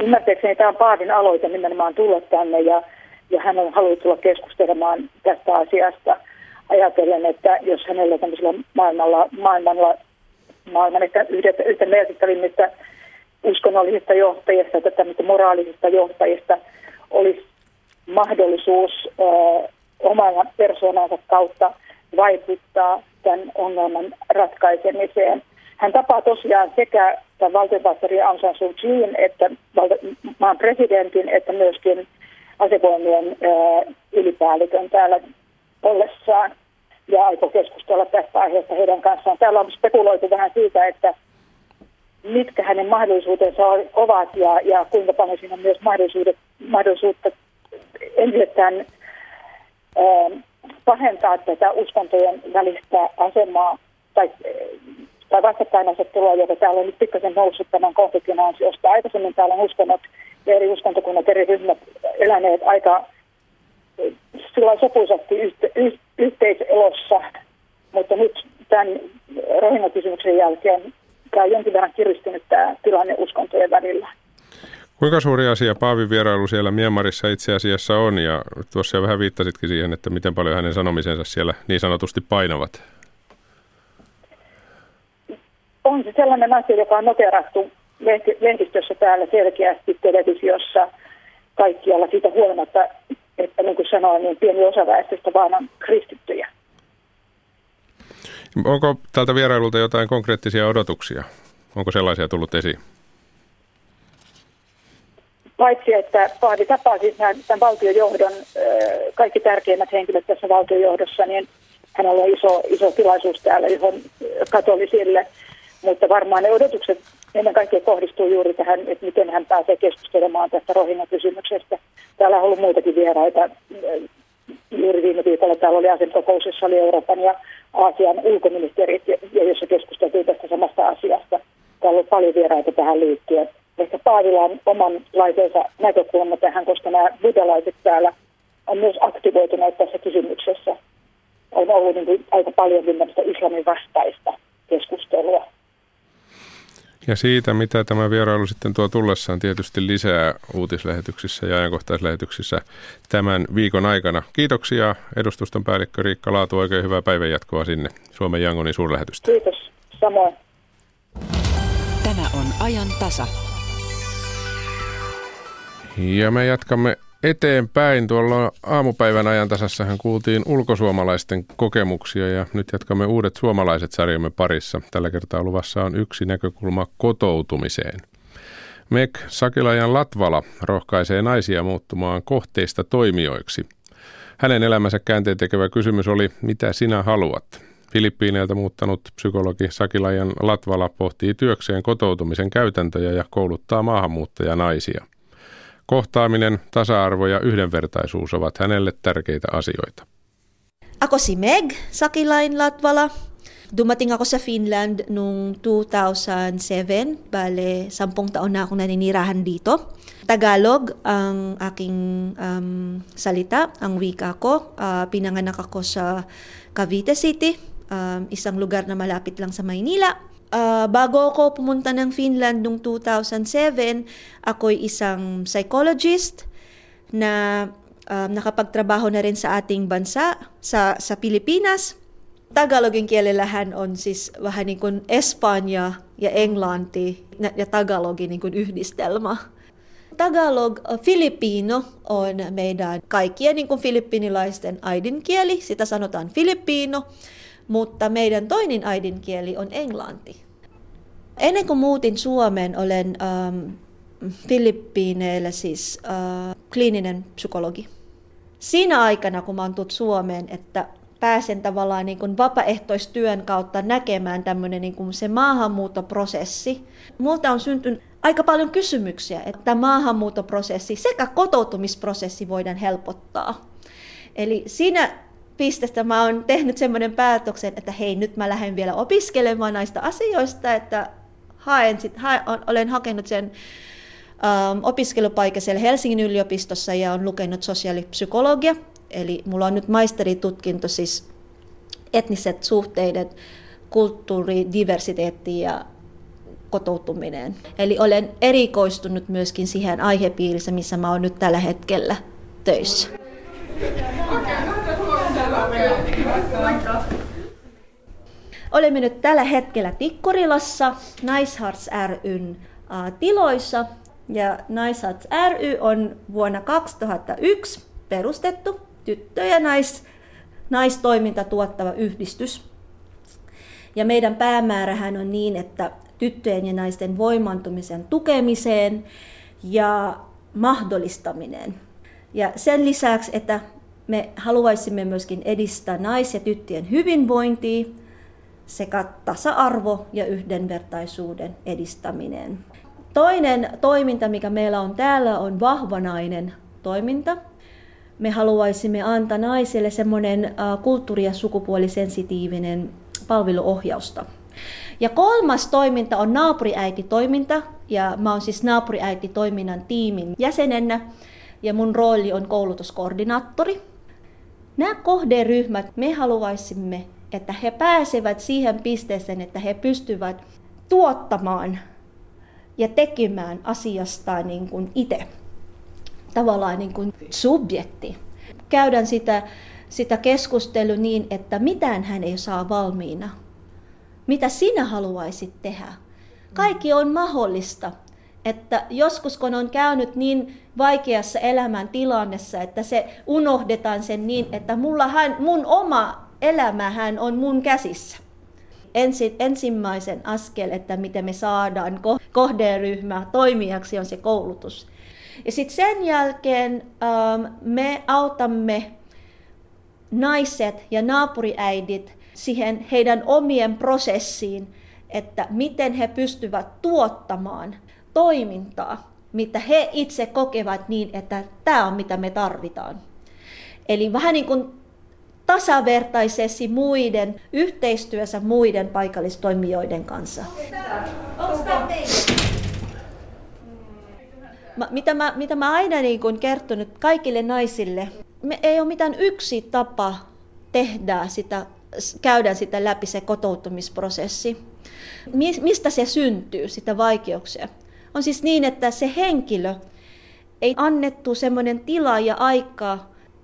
Ymmärtääkseni tämä on Paavin aloite nimenomaan tulla tänne ja, ja hän on halunnut tulla keskustelemaan tästä asiasta – ajatellen, että jos hänellä tämmöisellä maailmalla, maailmalla maailman ehkä yhtä, yhtä merkittävimmistä uskonnollisista johtajista tai tämmöistä moraalisista johtajista olisi mahdollisuus äh, oman persoonansa kautta vaikuttaa tämän ongelman ratkaisemiseen. Hän tapaa tosiaan sekä tämän valtionpastori Aung San Suu Kyiin että maan presidentin että myöskin asevoimien ylipäällikön täällä ollessaan ja aikoo keskustella tästä aiheesta heidän kanssaan. Täällä on spekuloitu vähän siitä, että mitkä hänen mahdollisuutensa ovat ja, ja kuinka paljon siinä on myös mahdollisuudet, mahdollisuutta entisestään äh, pahentaa tätä uskontojen välistä asemaa tai, tai vastakkainasettelua, joka täällä on nyt pikkasen noussut tämän konfliktin ansiosta. Aikaisemmin täällä on uskonnot ja eri uskontokunnat, eri ryhmät eläneet aika sillä sopuisasti yhte, yh, yhteiselossa, mutta nyt tämän rohinakysymyksen jälkeen tämä on jonkin verran kiristynyt tämä tilanne uskontojen välillä. Kuinka suuri asia Paavin vierailu siellä Myanmarissa itse asiassa on? Ja tuossa jo vähän viittasitkin siihen, että miten paljon hänen sanomisensa siellä niin sanotusti painavat. On se sellainen asia, joka on noterattu lehdistössä täällä selkeästi televisiossa kaikkialla siitä huolimatta, että niin kuin sanoin, niin pieni osa väestöstä vaan on kristittyjä. Onko tältä vierailulta jotain konkreettisia odotuksia? Onko sellaisia tullut esiin? Paitsi, että Paavi tapasi tämän valtiojohdon, kaikki tärkeimmät henkilöt tässä valtiojohdossa, niin hänellä on iso, iso tilaisuus täällä, johon katolisille. Mutta varmaan ne odotukset ennen kaikkea kohdistuu juuri tähän, että miten hän pääsee keskustelemaan tästä rohinga-kysymyksestä. Täällä on ollut muitakin vieraita. Juuri viime viikolla täällä oli asemkokous, jossa oli Euroopan ja Aasian ulkoministerit, ja jossa keskusteltiin tästä samasta asiasta. Täällä on paljon vieraita tähän liittyen. Ehkä Paavilla on oman laiteensa näkökulma tähän, koska nämä buddhalaiset täällä on myös aktivoituneet tässä kysymyksessä. On ollut niin kuin aika paljon islamin vastaista keskustelua. Ja siitä, mitä tämä vierailu sitten tuo tullessaan tietysti lisää uutislähetyksissä ja ajankohtaislähetyksissä tämän viikon aikana. Kiitoksia edustuston päällikkö Riikka Laatu. Oikein hyvää päivänjatkoa sinne Suomen Jangonin suurlähetystä. Kiitos. Samoin. Tämä on ajan tasa. Ja me jatkamme eteenpäin. Tuolla aamupäivän ajantasassahan kuultiin ulkosuomalaisten kokemuksia ja nyt jatkamme uudet suomalaiset sarjamme parissa. Tällä kertaa luvassa on yksi näkökulma kotoutumiseen. Mek Sakilajan Latvala rohkaisee naisia muuttumaan kohteista toimijoiksi. Hänen elämänsä käänteen tekevä kysymys oli, mitä sinä haluat? Filippiineiltä muuttanut psykologi Sakilajan Latvala pohtii työkseen kotoutumisen käytäntöjä ja kouluttaa maahanmuuttajanaisia. Kohtaaminen, tasa-arvo ja yhdenvertaisuus ovat hänelle tärkeitä asioita. Ako si Meg Sakilain Latvala. Dumating ako sa Finland noong 2007. Bale, sampung taon na akong naninirahan dito. Tagalog ang aking um, salita, ang wika ko. Uh, pinanganak ako sa Cavite City, um, isang lugar na malapit lang sa Maynila uh, bago ako pumunta ng Finland noong 2007, ako'y isang psychologist na um, nakapagtrabaho na rin sa ating bansa, sa, sa Pilipinas. Tagalogin kielellähän on siis vähän niin kuin Espanja ja Englanti ja Tagalogin kuin yhdistelmä. Tagalog, uh, Filipino on meidän kaikkien niin kuin filippinilaisten äidinkieli, sitä sanotaan Filippiino mutta meidän toinen äidinkieli on englanti. Ennen kuin muutin Suomeen, olen ähm, Filippiineillä siis äh, kliininen psykologi. Siinä aikana, kun oon tullut Suomeen, että pääsen tavallaan niin kuin vapaaehtoistyön kautta näkemään tämmöinen niin kuin se maahanmuuttoprosessi. Multa on syntynyt aika paljon kysymyksiä, että maahanmuuttoprosessi sekä kotoutumisprosessi voidaan helpottaa. Eli siinä pistestä mä oon tehnyt semmoinen päätöksen, että hei, nyt mä lähden vielä opiskelemaan näistä asioista, että haen sit, haen, olen hakenut sen ähm, opiskelupaikan siellä Helsingin yliopistossa ja on lukenut sosiaalipsykologia. Eli mulla on nyt maisteritutkinto siis etniset suhteiden, kulttuuri, diversiteetti ja kotoutuminen. Eli olen erikoistunut myöskin siihen aihepiirissä, missä mä oon nyt tällä hetkellä töissä. Olemme nyt tällä hetkellä Tikkurilassa Naisharts ryn tiloissa. Ja Naisharts ry on vuonna 2001 perustettu tyttö- ja nais, naistoiminta tuottava yhdistys. Ja meidän päämäärähän on niin, että tyttöjen ja naisten voimantumisen tukemiseen ja mahdollistaminen. Ja sen lisäksi, että me haluaisimme myöskin edistää nais- ja tyttöjen hyvinvointia sekä tasa-arvo ja yhdenvertaisuuden edistäminen. Toinen toiminta, mikä meillä on täällä, on vahvanainen toiminta. Me haluaisimme antaa naisille semmoinen kulttuuri- ja sukupuolisensitiivinen palveluohjausta. Ja kolmas toiminta on naapuriäiti-toiminta, ja mä oon siis naapuriäiti-toiminnan tiimin jäsenenä, ja mun rooli on koulutuskoordinaattori. Nämä kohderyhmät, me haluaisimme, että he pääsevät siihen pisteeseen, että he pystyvät tuottamaan ja tekemään asiastaan niin kuin itse. Tavallaan niin kuin subjekti. Käydään sitä, sitä keskustelua niin, että mitään hän ei saa valmiina. Mitä sinä haluaisit tehdä? Kaikki on mahdollista. Että joskus kun on käynyt niin vaikeassa elämän tilannessa, että se unohdetaan sen niin, että mulla hän, mun oma elämähän on mun käsissä. Ensi, ensimmäisen askel, että miten me saadaan kohderyhmä toimijaksi, on se koulutus. Ja sitten sen jälkeen ähm, me autamme naiset ja naapuriäidit siihen heidän omien prosessiin, että miten he pystyvät tuottamaan toimintaa, mitä he itse kokevat niin, että tämä on mitä me tarvitaan. Eli vähän niin kuin tasavertaisesti muiden, yhteistyössä muiden paikallistoimijoiden kanssa. Mitä mä, mitä mä aina niin kuin kertonut kaikille naisille, me ei ole mitään yksi tapa tehdä sitä, käydään sitä läpi se kotoutumisprosessi. Mistä se syntyy, sitä vaikeuksia? On siis niin, että se henkilö ei annettu semmoinen tila ja aika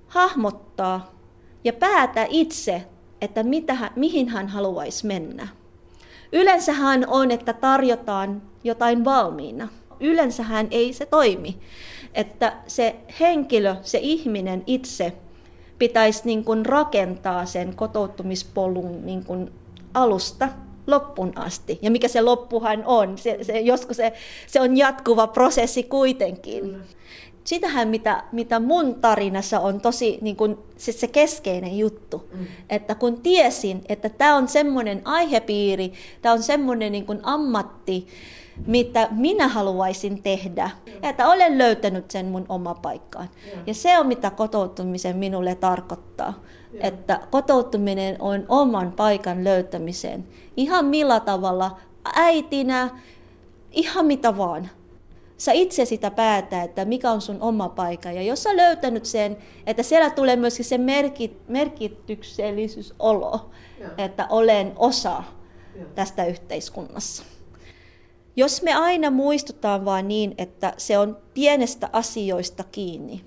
hahmottaa ja päätä itse, että mitä, mihin hän haluaisi mennä. Yleensähän on, että tarjotaan jotain valmiina. Yleensähän ei se toimi. Että se henkilö, se ihminen itse pitäisi niin kuin rakentaa sen kotoutumispolun niin kuin alusta loppuun asti. Ja mikä se loppuhan on, se, se, joskus se, se on jatkuva prosessi kuitenkin. Mm. Sitähän, mitä, mitä mun tarinassa on tosi niin kun, se, se keskeinen juttu. Mm. Että kun tiesin, että tämä on semmoinen aihepiiri, tämä on semmoinen niin ammatti, mitä minä haluaisin tehdä. Että olen löytänyt sen mun oma paikkaan. Ja se on mitä kotoutumisen minulle tarkoittaa. Että kotoutuminen on oman paikan löytämiseen. Ihan millä tavalla, äitinä, ihan mitä vaan. Sä itse sitä päätää, että mikä on sun oma paikka. Ja jos sä löytänyt sen, että siellä tulee myöskin se merkit, merkityksellisyysolo, että olen osa tästä yhteiskunnassa. Jos me aina muistutaan vaan niin, että se on pienestä asioista kiinni,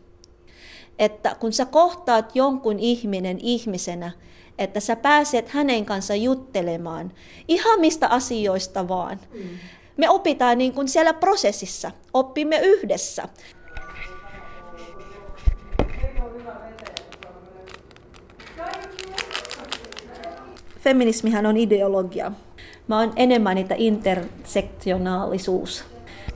että kun sä kohtaat jonkun ihminen ihmisenä, että sä pääset hänen kanssa juttelemaan ihan mistä asioista vaan. Mm. Me opitaan niin kuin siellä prosessissa, oppimme yhdessä. Feminismihän on ideologia. Mä oon enemmän niitä intersektionaalisuus,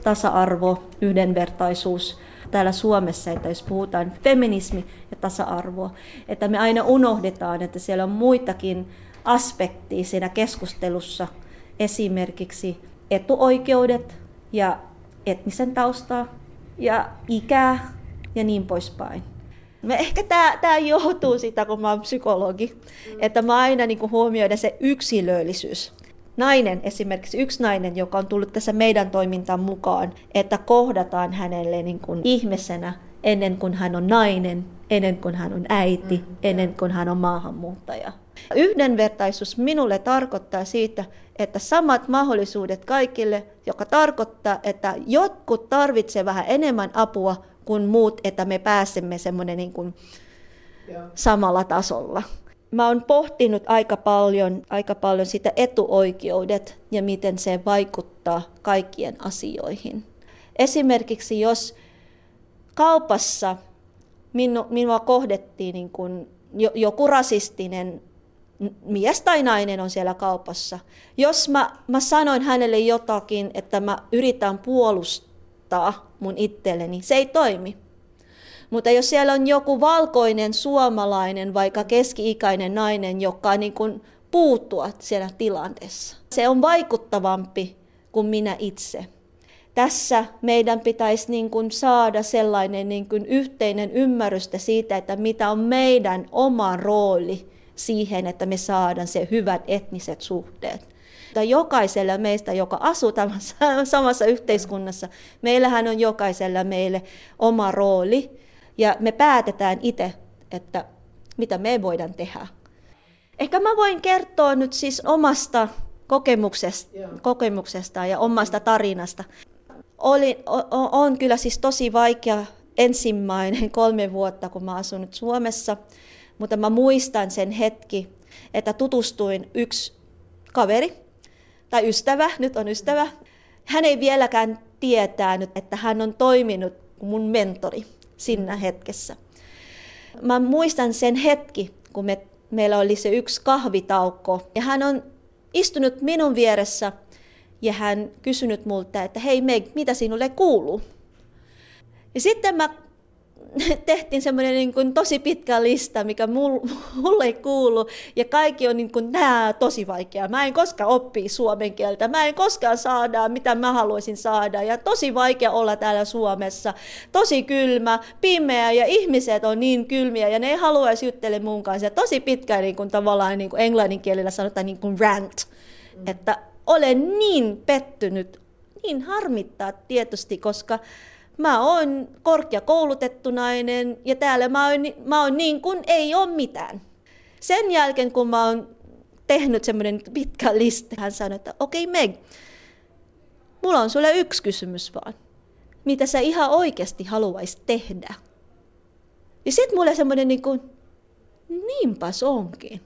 tasa-arvo, yhdenvertaisuus täällä Suomessa, että jos puhutaan feminismi ja tasa-arvo, että me aina unohdetaan, että siellä on muitakin aspekteja siinä keskustelussa, esimerkiksi etuoikeudet ja etnisen taustaa ja ikää ja niin poispäin. Me ehkä tämä johtuu siitä, kun mä oon psykologi, että mä aina niin huomioiden se yksilöllisyys nainen, esimerkiksi yksi nainen, joka on tullut tässä meidän toimintaan mukaan, että kohdataan hänelle niin kuin ihmisenä ennen kuin hän on nainen, ennen kuin hän on äiti, ennen kuin hän on maahanmuuttaja. Yhdenvertaisuus minulle tarkoittaa siitä, että samat mahdollisuudet kaikille, joka tarkoittaa, että jotkut tarvitsevat vähän enemmän apua kuin muut, että me pääsemme semmoinen niin kuin samalla tasolla mä oon pohtinut aika paljon, aika paljon sitä etuoikeudet ja miten se vaikuttaa kaikkien asioihin. Esimerkiksi jos kaupassa minu, minua kohdettiin niin kuin joku rasistinen mies tai nainen on siellä kaupassa. Jos mä, mä sanoin hänelle jotakin, että mä yritän puolustaa mun itselleni, se ei toimi. Mutta jos siellä on joku valkoinen suomalainen, vaikka keski-ikäinen nainen, joka niin kuin puuttua siellä tilanteessa, se on vaikuttavampi kuin minä itse. Tässä meidän pitäisi niin kuin saada sellainen niin kuin yhteinen ymmärrystä siitä, että mitä on meidän oma rooli siihen, että me saadaan se hyvät etniset suhteet jokaisella meistä, joka asuu samassa yhteiskunnassa, meillähän on jokaisella meille oma rooli ja me päätetään itse, että mitä me voidaan tehdä. Ehkä mä voin kertoa nyt siis omasta kokemuksesta, kokemuksesta ja omasta tarinasta. Oli, on kyllä siis tosi vaikea ensimmäinen kolme vuotta, kun mä asun nyt Suomessa, mutta mä muistan sen hetki, että tutustuin yksi kaveri tai ystävä, nyt on ystävä. Hän ei vieläkään tietänyt, että hän on toiminut mun mentori siinä hetkessä. Mä muistan sen hetki, kun me, meillä oli se yksi kahvitaukko, ja hän on istunut minun vieressä, ja hän kysynyt multa, että hei Meg, mitä sinulle kuuluu? Ja sitten mä tehtiin semmoinen niin kuin tosi pitkä lista, mikä mulle ei kuulu, ja kaikki on niin kuin, nää tosi vaikea. Mä en koskaan oppi suomen kieltä, mä en koskaan saada, mitä mä haluaisin saada, ja tosi vaikea olla täällä Suomessa. Tosi kylmä, pimeä, ja ihmiset on niin kylmiä, ja ne ei haluaisi juttele mun kanssa. Ja tosi pitkä niin kuin, tavallaan niin kuin englannin kielellä sanotaan niin kuin rant, mm. että olen niin pettynyt, niin harmittaa tietysti, koska Mä oon korkeakoulutettu nainen ja täällä mä oon, mä oon niin kuin ei ole mitään. Sen jälkeen, kun mä oon tehnyt semmoinen pitkä lista, hän sanoi, että okei okay, Meg, mulla on sulle yksi kysymys vaan. Mitä sä ihan oikeasti haluaisit tehdä? Ja sit mulle semmoinen niin kuin, niinpäs onkin.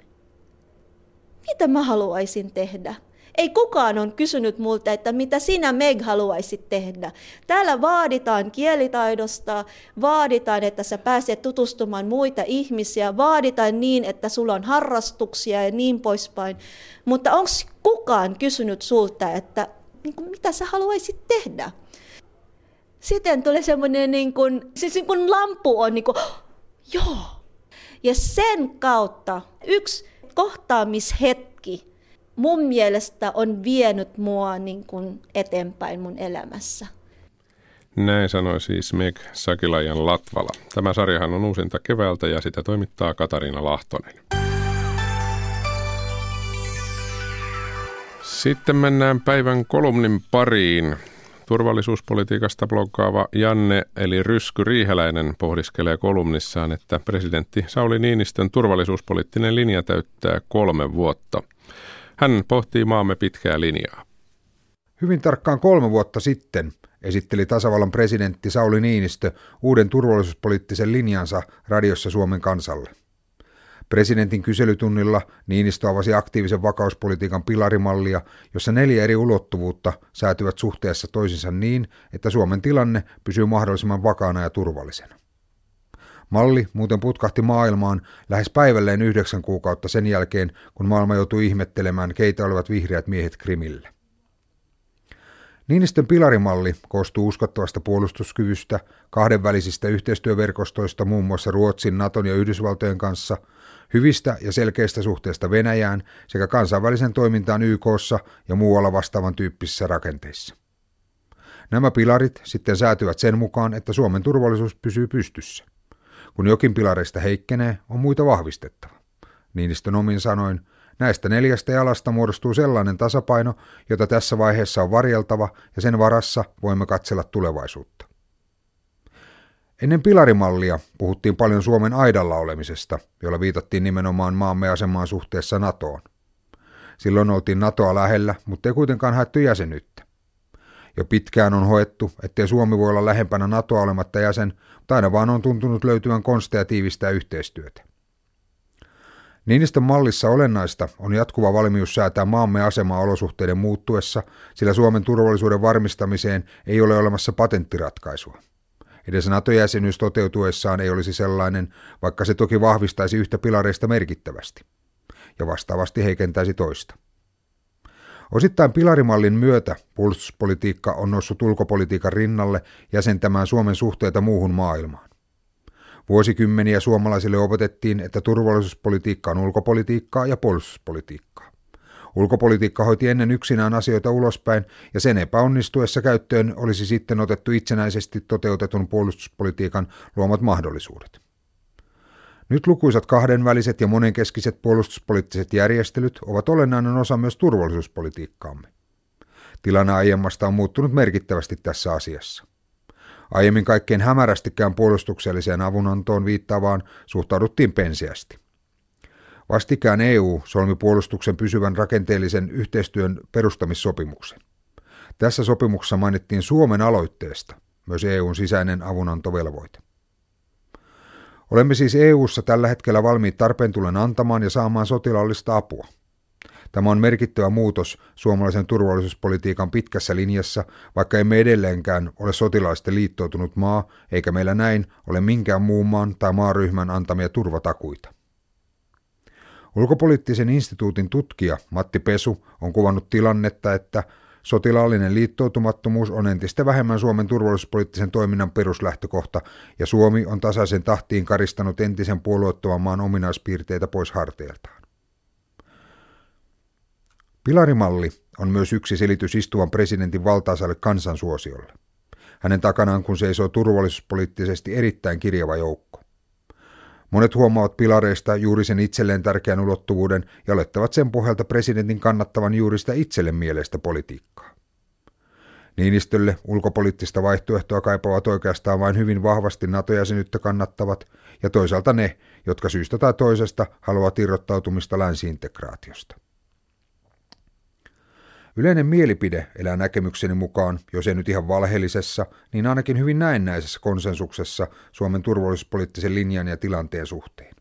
Mitä mä haluaisin tehdä? Ei kukaan on kysynyt multa, että mitä sinä Meg haluaisit tehdä. Täällä vaaditaan kielitaidosta, vaaditaan, että sä pääset tutustumaan muita ihmisiä, vaaditaan niin, että sulla on harrastuksia ja niin poispäin. Mutta onko kukaan kysynyt sulta, että niin kuin, mitä sä haluaisit tehdä? Sitten tulee semmoinen, niin kuin, siis niin kuin lampu on niin kuin, joo. Ja sen kautta yksi kohtaamishetki mun mielestä on vienyt mua niin kuin eteenpäin mun elämässä. Näin sanoi siis Meg Sakilajan Latvala. Tämä sarjahan on uusinta keväältä ja sitä toimittaa Katariina Lahtonen. Sitten mennään päivän kolumnin pariin. Turvallisuuspolitiikasta bloggaava Janne eli Rysky Riiheläinen pohdiskelee kolumnissaan, että presidentti Sauli Niinistön turvallisuuspoliittinen linja täyttää kolme vuotta. Hän pohtii maamme pitkää linjaa. Hyvin tarkkaan kolme vuotta sitten esitteli tasavallan presidentti Sauli Niinistö uuden turvallisuuspoliittisen linjansa radiossa Suomen kansalle. Presidentin kyselytunnilla Niinistö avasi aktiivisen vakauspolitiikan pilarimallia, jossa neljä eri ulottuvuutta säätyvät suhteessa toisinsa niin, että Suomen tilanne pysyy mahdollisimman vakaana ja turvallisena. Malli muuten putkahti maailmaan lähes päivälleen yhdeksän kuukautta sen jälkeen, kun maailma joutui ihmettelemään, keitä olivat vihreät miehet Krimille. Niinistön pilarimalli koostuu uskottavasta puolustuskyvystä, kahdenvälisistä yhteistyöverkostoista muun muassa Ruotsin, Naton ja Yhdysvaltojen kanssa – hyvistä ja selkeistä suhteista Venäjään sekä kansainvälisen toimintaan YKssa ja muualla vastaavan tyyppisissä rakenteissa. Nämä pilarit sitten säätyvät sen mukaan, että Suomen turvallisuus pysyy pystyssä. Kun jokin pilareista heikkenee, on muita vahvistettava. Niinistön omin sanoin, näistä neljästä jalasta muodostuu sellainen tasapaino, jota tässä vaiheessa on varjeltava ja sen varassa voimme katsella tulevaisuutta. Ennen pilarimallia puhuttiin paljon Suomen aidalla olemisesta, jolla viitattiin nimenomaan maamme asemaan suhteessa NATOon. Silloin oltiin NATOa lähellä, mutta ei kuitenkaan haettu jäsenyyttä. Jo pitkään on hoettu, ettei Suomi voi olla lähempänä NATOa olematta jäsen, mutta aina vaan on tuntunut löytyvän konsteja tiivistää yhteistyötä. Niinistön mallissa olennaista on jatkuva valmius säätää maamme asemaa olosuhteiden muuttuessa, sillä Suomen turvallisuuden varmistamiseen ei ole olemassa patenttiratkaisua. Edes NATO-jäsenyys toteutuessaan ei olisi sellainen, vaikka se toki vahvistaisi yhtä pilareista merkittävästi ja vastaavasti heikentäisi toista. Osittain pilarimallin myötä puolustuspolitiikka on noussut ulkopolitiikan rinnalle jäsentämään Suomen suhteita muuhun maailmaan. Vuosikymmeniä suomalaisille opetettiin, että turvallisuuspolitiikka on ulkopolitiikkaa ja puolustuspolitiikkaa. Ulkopolitiikka hoiti ennen yksinään asioita ulospäin, ja sen epäonnistuessa käyttöön olisi sitten otettu itsenäisesti toteutetun puolustuspolitiikan luomat mahdollisuudet. Nyt lukuisat kahdenväliset ja monenkeskiset puolustuspoliittiset järjestelyt ovat olennainen osa myös turvallisuuspolitiikkaamme. Tilanne aiemmasta on muuttunut merkittävästi tässä asiassa. Aiemmin kaikkein hämärästikään puolustukselliseen avunantoon viittaavaan suhtauduttiin pensiästi. Vastikään EU solmi puolustuksen pysyvän rakenteellisen yhteistyön perustamissopimuksen. Tässä sopimuksessa mainittiin Suomen aloitteesta myös EUn sisäinen avunantovelvoite. Olemme siis EUssa tällä hetkellä valmiit tarpeen tullen antamaan ja saamaan sotilaallista apua. Tämä on merkittävä muutos suomalaisen turvallisuuspolitiikan pitkässä linjassa, vaikka emme edelleenkään ole sotilaallisesti liittoutunut maa, eikä meillä näin ole minkään muun maan tai maaryhmän antamia turvatakuita. Ulkopoliittisen instituutin tutkija Matti Pesu on kuvannut tilannetta, että sotilaallinen liittoutumattomuus on entistä vähemmän Suomen turvallisuuspoliittisen toiminnan peruslähtökohta, ja Suomi on tasaisen tahtiin karistanut entisen puolueettoman maan ominaispiirteitä pois harteiltaan. Pilarimalli on myös yksi selitys istuvan presidentin valtaisalle kansansuosiolle. Hänen takanaan kun seisoo turvallisuuspoliittisesti erittäin kirjava joukko. Monet huomaavat pilareista juuri sen itselleen tärkeän ulottuvuuden ja olettavat sen pohjalta presidentin kannattavan juuri sitä itselle mieleistä politiikkaa. Niinistölle ulkopoliittista vaihtoehtoa kaipaavat oikeastaan vain hyvin vahvasti NATO-jäsenyyttä kannattavat ja toisaalta ne, jotka syystä tai toisesta haluavat irrottautumista länsiintegraatiosta. Yleinen mielipide elää näkemykseni mukaan, jos ei nyt ihan valheellisessa, niin ainakin hyvin näennäisessä konsensuksessa Suomen turvallisuuspoliittisen linjan ja tilanteen suhteen.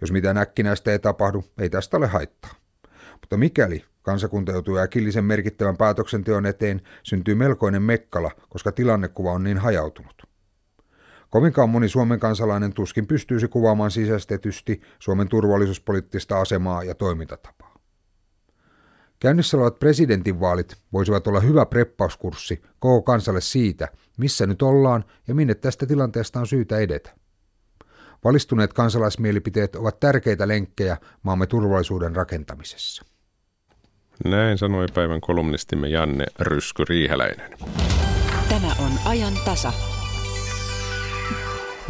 Jos mitään äkkinäistä ei tapahdu, ei tästä ole haittaa. Mutta mikäli kansakunta joutuu äkillisen merkittävän päätöksenteon eteen, syntyy melkoinen mekkala, koska tilannekuva on niin hajautunut. Kovinkaan moni Suomen kansalainen tuskin pystyisi kuvaamaan sisäistetysti Suomen turvallisuuspoliittista asemaa ja toimintatapaa. Käynnissä olevat presidentinvaalit voisivat olla hyvä preppauskurssi koko kansalle siitä, missä nyt ollaan ja minne tästä tilanteesta on syytä edetä. Valistuneet kansalaismielipiteet ovat tärkeitä lenkkejä maamme turvallisuuden rakentamisessa. Näin sanoi päivän kolumnistimme Janne Rysky-Riiheläinen. Tämä on ajan tasa.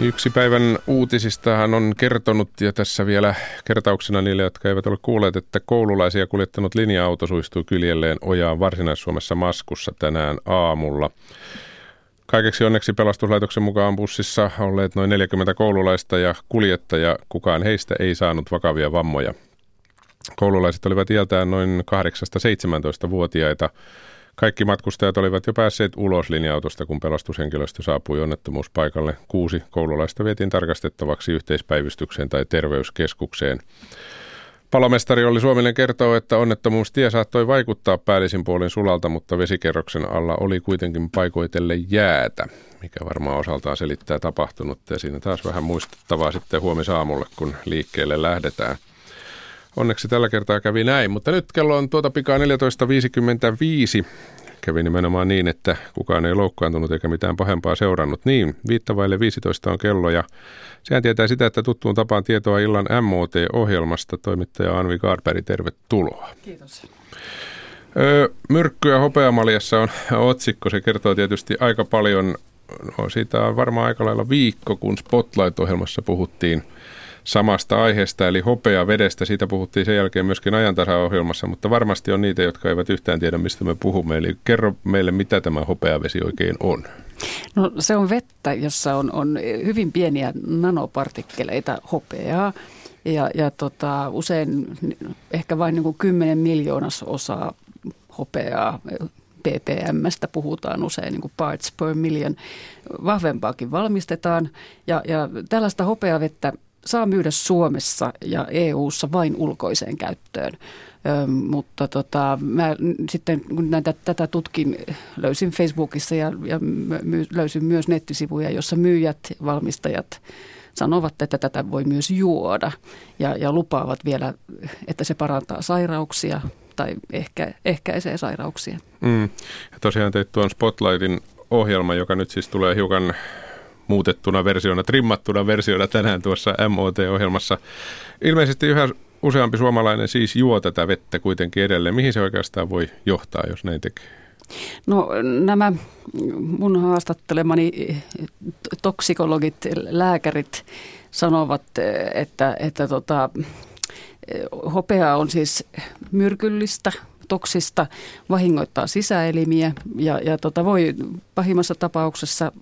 Yksi päivän uutisista hän on kertonut, ja tässä vielä kertauksena niille, jotka eivät ole kuulleet, että koululaisia kuljettanut linja-auto suistui kyljelleen ojaan Varsinais-Suomessa Maskussa tänään aamulla. Kaikeksi onneksi pelastuslaitoksen mukaan bussissa olleet noin 40 koululaista ja kuljettaja. Kukaan heistä ei saanut vakavia vammoja. Koululaiset olivat iältään noin 8-17-vuotiaita. Kaikki matkustajat olivat jo päässeet ulos linja-autosta, kun pelastushenkilöstö saapui onnettomuuspaikalle. Kuusi koululaista vietiin tarkastettavaksi yhteispäivystykseen tai terveyskeskukseen. Palomestari oli Suominen kertoo, että onnettomuustie saattoi vaikuttaa päällisin puolin sulalta, mutta vesikerroksen alla oli kuitenkin paikoitelle jäätä, mikä varmaan osaltaan selittää tapahtunut. Ja siinä taas vähän muistettavaa sitten huomisaamulle, kun liikkeelle lähdetään. Onneksi tällä kertaa kävi näin, mutta nyt kello on tuota pikaa 14.55. Kävi nimenomaan niin, että kukaan ei loukkaantunut eikä mitään pahempaa seurannut. Niin, viittavaille 15 on kello ja sehän tietää sitä, että tuttuun tapaan tietoa illan MOT-ohjelmasta. Toimittaja Anvi Kaarberg, tervetuloa. Kiitos. Öö, myrkkyä hopeamaljassa on otsikko. Se kertoo tietysti aika paljon. No, siitä on varmaan aika lailla viikko, kun Spotlight-ohjelmassa puhuttiin – samasta aiheesta, eli hopea vedestä. Siitä puhuttiin sen jälkeen myöskin ajantasaohjelmassa, mutta varmasti on niitä, jotka eivät yhtään tiedä, mistä me puhumme. Eli kerro meille, mitä tämä hopeavesi oikein on. No se on vettä, jossa on, on hyvin pieniä nanopartikkeleita hopeaa. Ja, ja tota, usein ehkä vain niin kuin 10 miljoonas osaa hopeaa ppmstä puhutaan usein, niin kuin parts per million. Vahvempaakin valmistetaan ja, ja tällaista hopeavettä saa myydä Suomessa ja EU:ssa vain ulkoiseen käyttöön. Ö, mutta tota, mä sitten kun näitä, tätä tutkin, löysin Facebookissa ja, ja my, löysin myös nettisivuja, jossa myyjät, valmistajat sanovat, että tätä voi myös juoda ja, ja lupaavat vielä, että se parantaa sairauksia tai ehkä, ehkäisee sairauksia. Mm. Ja tosiaan teit tuon Spotlightin ohjelma, joka nyt siis tulee hiukan muutettuna versiona, trimmattuna versiona tänään tuossa MOT-ohjelmassa. Ilmeisesti yhä useampi suomalainen siis juo tätä vettä kuitenkin edelleen. Mihin se oikeastaan voi johtaa, jos näin tekee? No nämä mun haastattelemani toksikologit, lääkärit sanovat, että, että tota, hopea on siis myrkyllistä, toksista, vahingoittaa sisäelimiä ja, ja tota, voi pahimmassa tapauksessa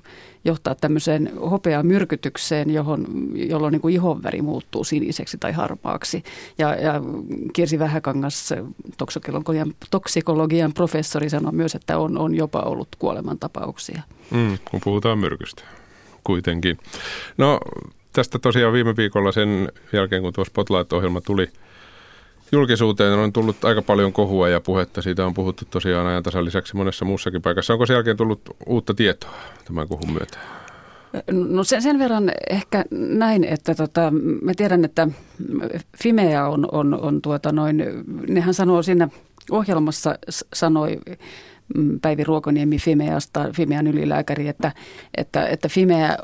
johtaa tämmöiseen hopeamyrkytykseen, johon, jolloin niin kuin ihonväri muuttuu siniseksi tai harmaaksi. Ja, ja Kirsi Vähäkangas, toksikologian, toksikologian professori, sanoi myös, että on, on jopa ollut kuolemantapauksia. Mm, kun puhutaan myrkystä kuitenkin. No tästä tosiaan viime viikolla sen jälkeen, kun tuo Spotlight-ohjelma tuli – julkisuuteen on tullut aika paljon kohua ja puhetta. Siitä on puhuttu tosiaan ajantasan lisäksi monessa muussakin paikassa. Onko sen jälkeen tullut uutta tietoa tämän kohun myötä? No sen, sen verran ehkä näin, että tota, mä tiedän, että Fimea on, on, on tuota noin, nehän sanoo siinä ohjelmassa, sanoi mm, Päivi Ruokoniemi Fimeasta, Fimean ylilääkäri, että, että, että Fimea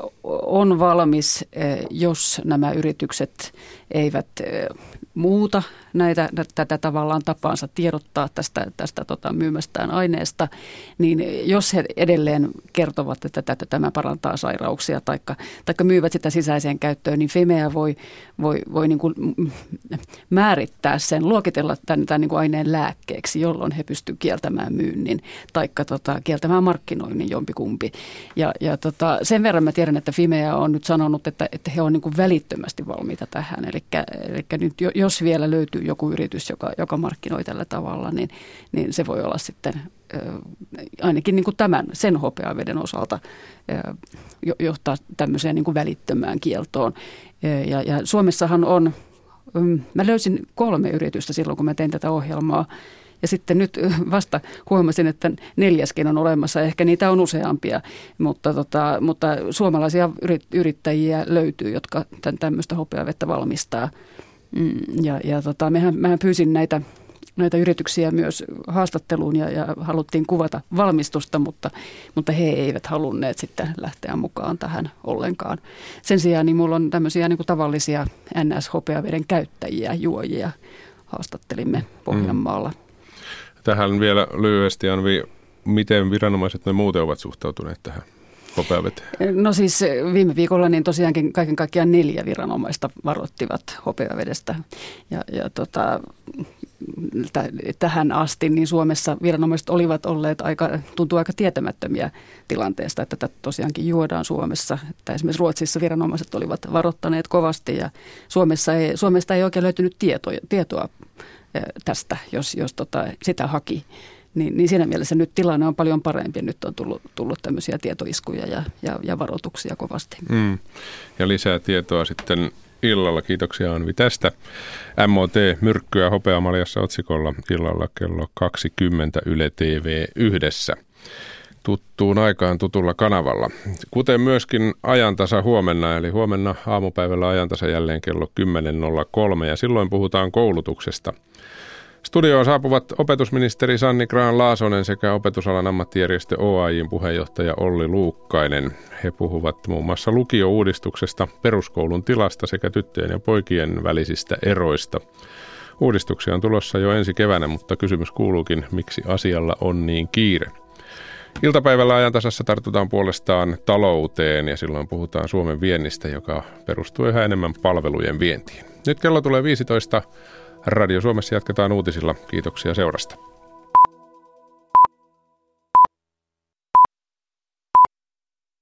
on valmis, eh, jos nämä yritykset eivät eh, muuta näitä, tätä tavallaan tapaansa tiedottaa tästä, tästä tota, myymästään aineesta, niin jos he edelleen kertovat, että tätä, tämä parantaa sairauksia tai myyvät sitä sisäiseen käyttöön, niin Fimea voi, voi, voi niin kuin määrittää sen, luokitella tämän, tämän niin kuin aineen lääkkeeksi, jolloin he pystyvät kieltämään myynnin tai tota, kieltämään markkinoinnin jompikumpi. Ja, ja tota, sen verran mä tiedän, että Fimea on nyt sanonut, että, että he on niin kuin välittömästi valmiita tähän. Eli, eli nyt jos vielä löytyy joku yritys, joka, joka markkinoi tällä tavalla, niin, niin se voi olla sitten ainakin niin kuin tämän, sen hopeaveden osalta johtaa tämmöiseen niin kuin välittömään kieltoon. Ja, ja Suomessahan on, mm, mä löysin kolme yritystä silloin, kun mä tein tätä ohjelmaa, ja sitten nyt vasta huomasin, että neljäskin on olemassa. Ehkä niitä on useampia, mutta, tota, mutta suomalaisia yrittäjiä löytyy, jotka tämmöistä hopeavettä valmistaa. Mm, ja, ja tota, mehän, mehän pyysin näitä näitä yrityksiä myös haastatteluun ja, ja haluttiin kuvata valmistusta, mutta, mutta he eivät halunneet sitten lähteä mukaan tähän ollenkaan. Sen sijaan niin mulla on tämmöisiä niin kuin tavallisia NS-hopeaveden käyttäjiä, juojia, haastattelimme Pohjanmaalla. Mm. Tähän vielä lyhyesti, Anvi, miten viranomaiset ne muuten ovat suhtautuneet tähän? Hopeaveteen? No siis viime viikolla niin tosiaankin kaiken kaikkiaan neljä viranomaista varoittivat hopeavedestä. Ja, ja tota, tähän asti niin Suomessa viranomaiset olivat olleet aika, tuntuu aika tietämättömiä tilanteesta, että tätä tosiaankin juodaan Suomessa. Että esimerkiksi Ruotsissa viranomaiset olivat varoittaneet kovasti ja Suomessa ei, Suomesta ei oikein löytynyt tietoa, tietoa tästä, jos, jos tota, sitä haki. Niin, niin siinä mielessä nyt tilanne on paljon parempi. Nyt on tullut, tullut tämmöisiä tietoiskuja ja, ja, ja varoituksia kovasti. Mm. Ja lisää tietoa sitten illalla. Kiitoksia Anvi tästä. MOT Myrkkyä hopeamaljassa otsikolla illalla kello 20 Yle TV yhdessä tuttuun aikaan tutulla kanavalla. Kuten myöskin ajantasa huomenna, eli huomenna aamupäivällä ajantasa jälleen kello 10.03 ja silloin puhutaan koulutuksesta – Studioon saapuvat opetusministeri Sanni Graan Laasonen sekä opetusalan ammattijärjestö OAJin puheenjohtaja Olli Luukkainen. He puhuvat muun muassa lukiouudistuksesta, peruskoulun tilasta sekä tyttöjen ja poikien välisistä eroista. Uudistuksia on tulossa jo ensi keväänä, mutta kysymys kuuluukin, miksi asialla on niin kiire. Iltapäivällä ajantasassa tartutaan puolestaan talouteen ja silloin puhutaan Suomen viennistä, joka perustuu yhä enemmän palvelujen vientiin. Nyt kello tulee 15. Radio Suomessa jatketaan uutisilla. Kiitoksia seurasta.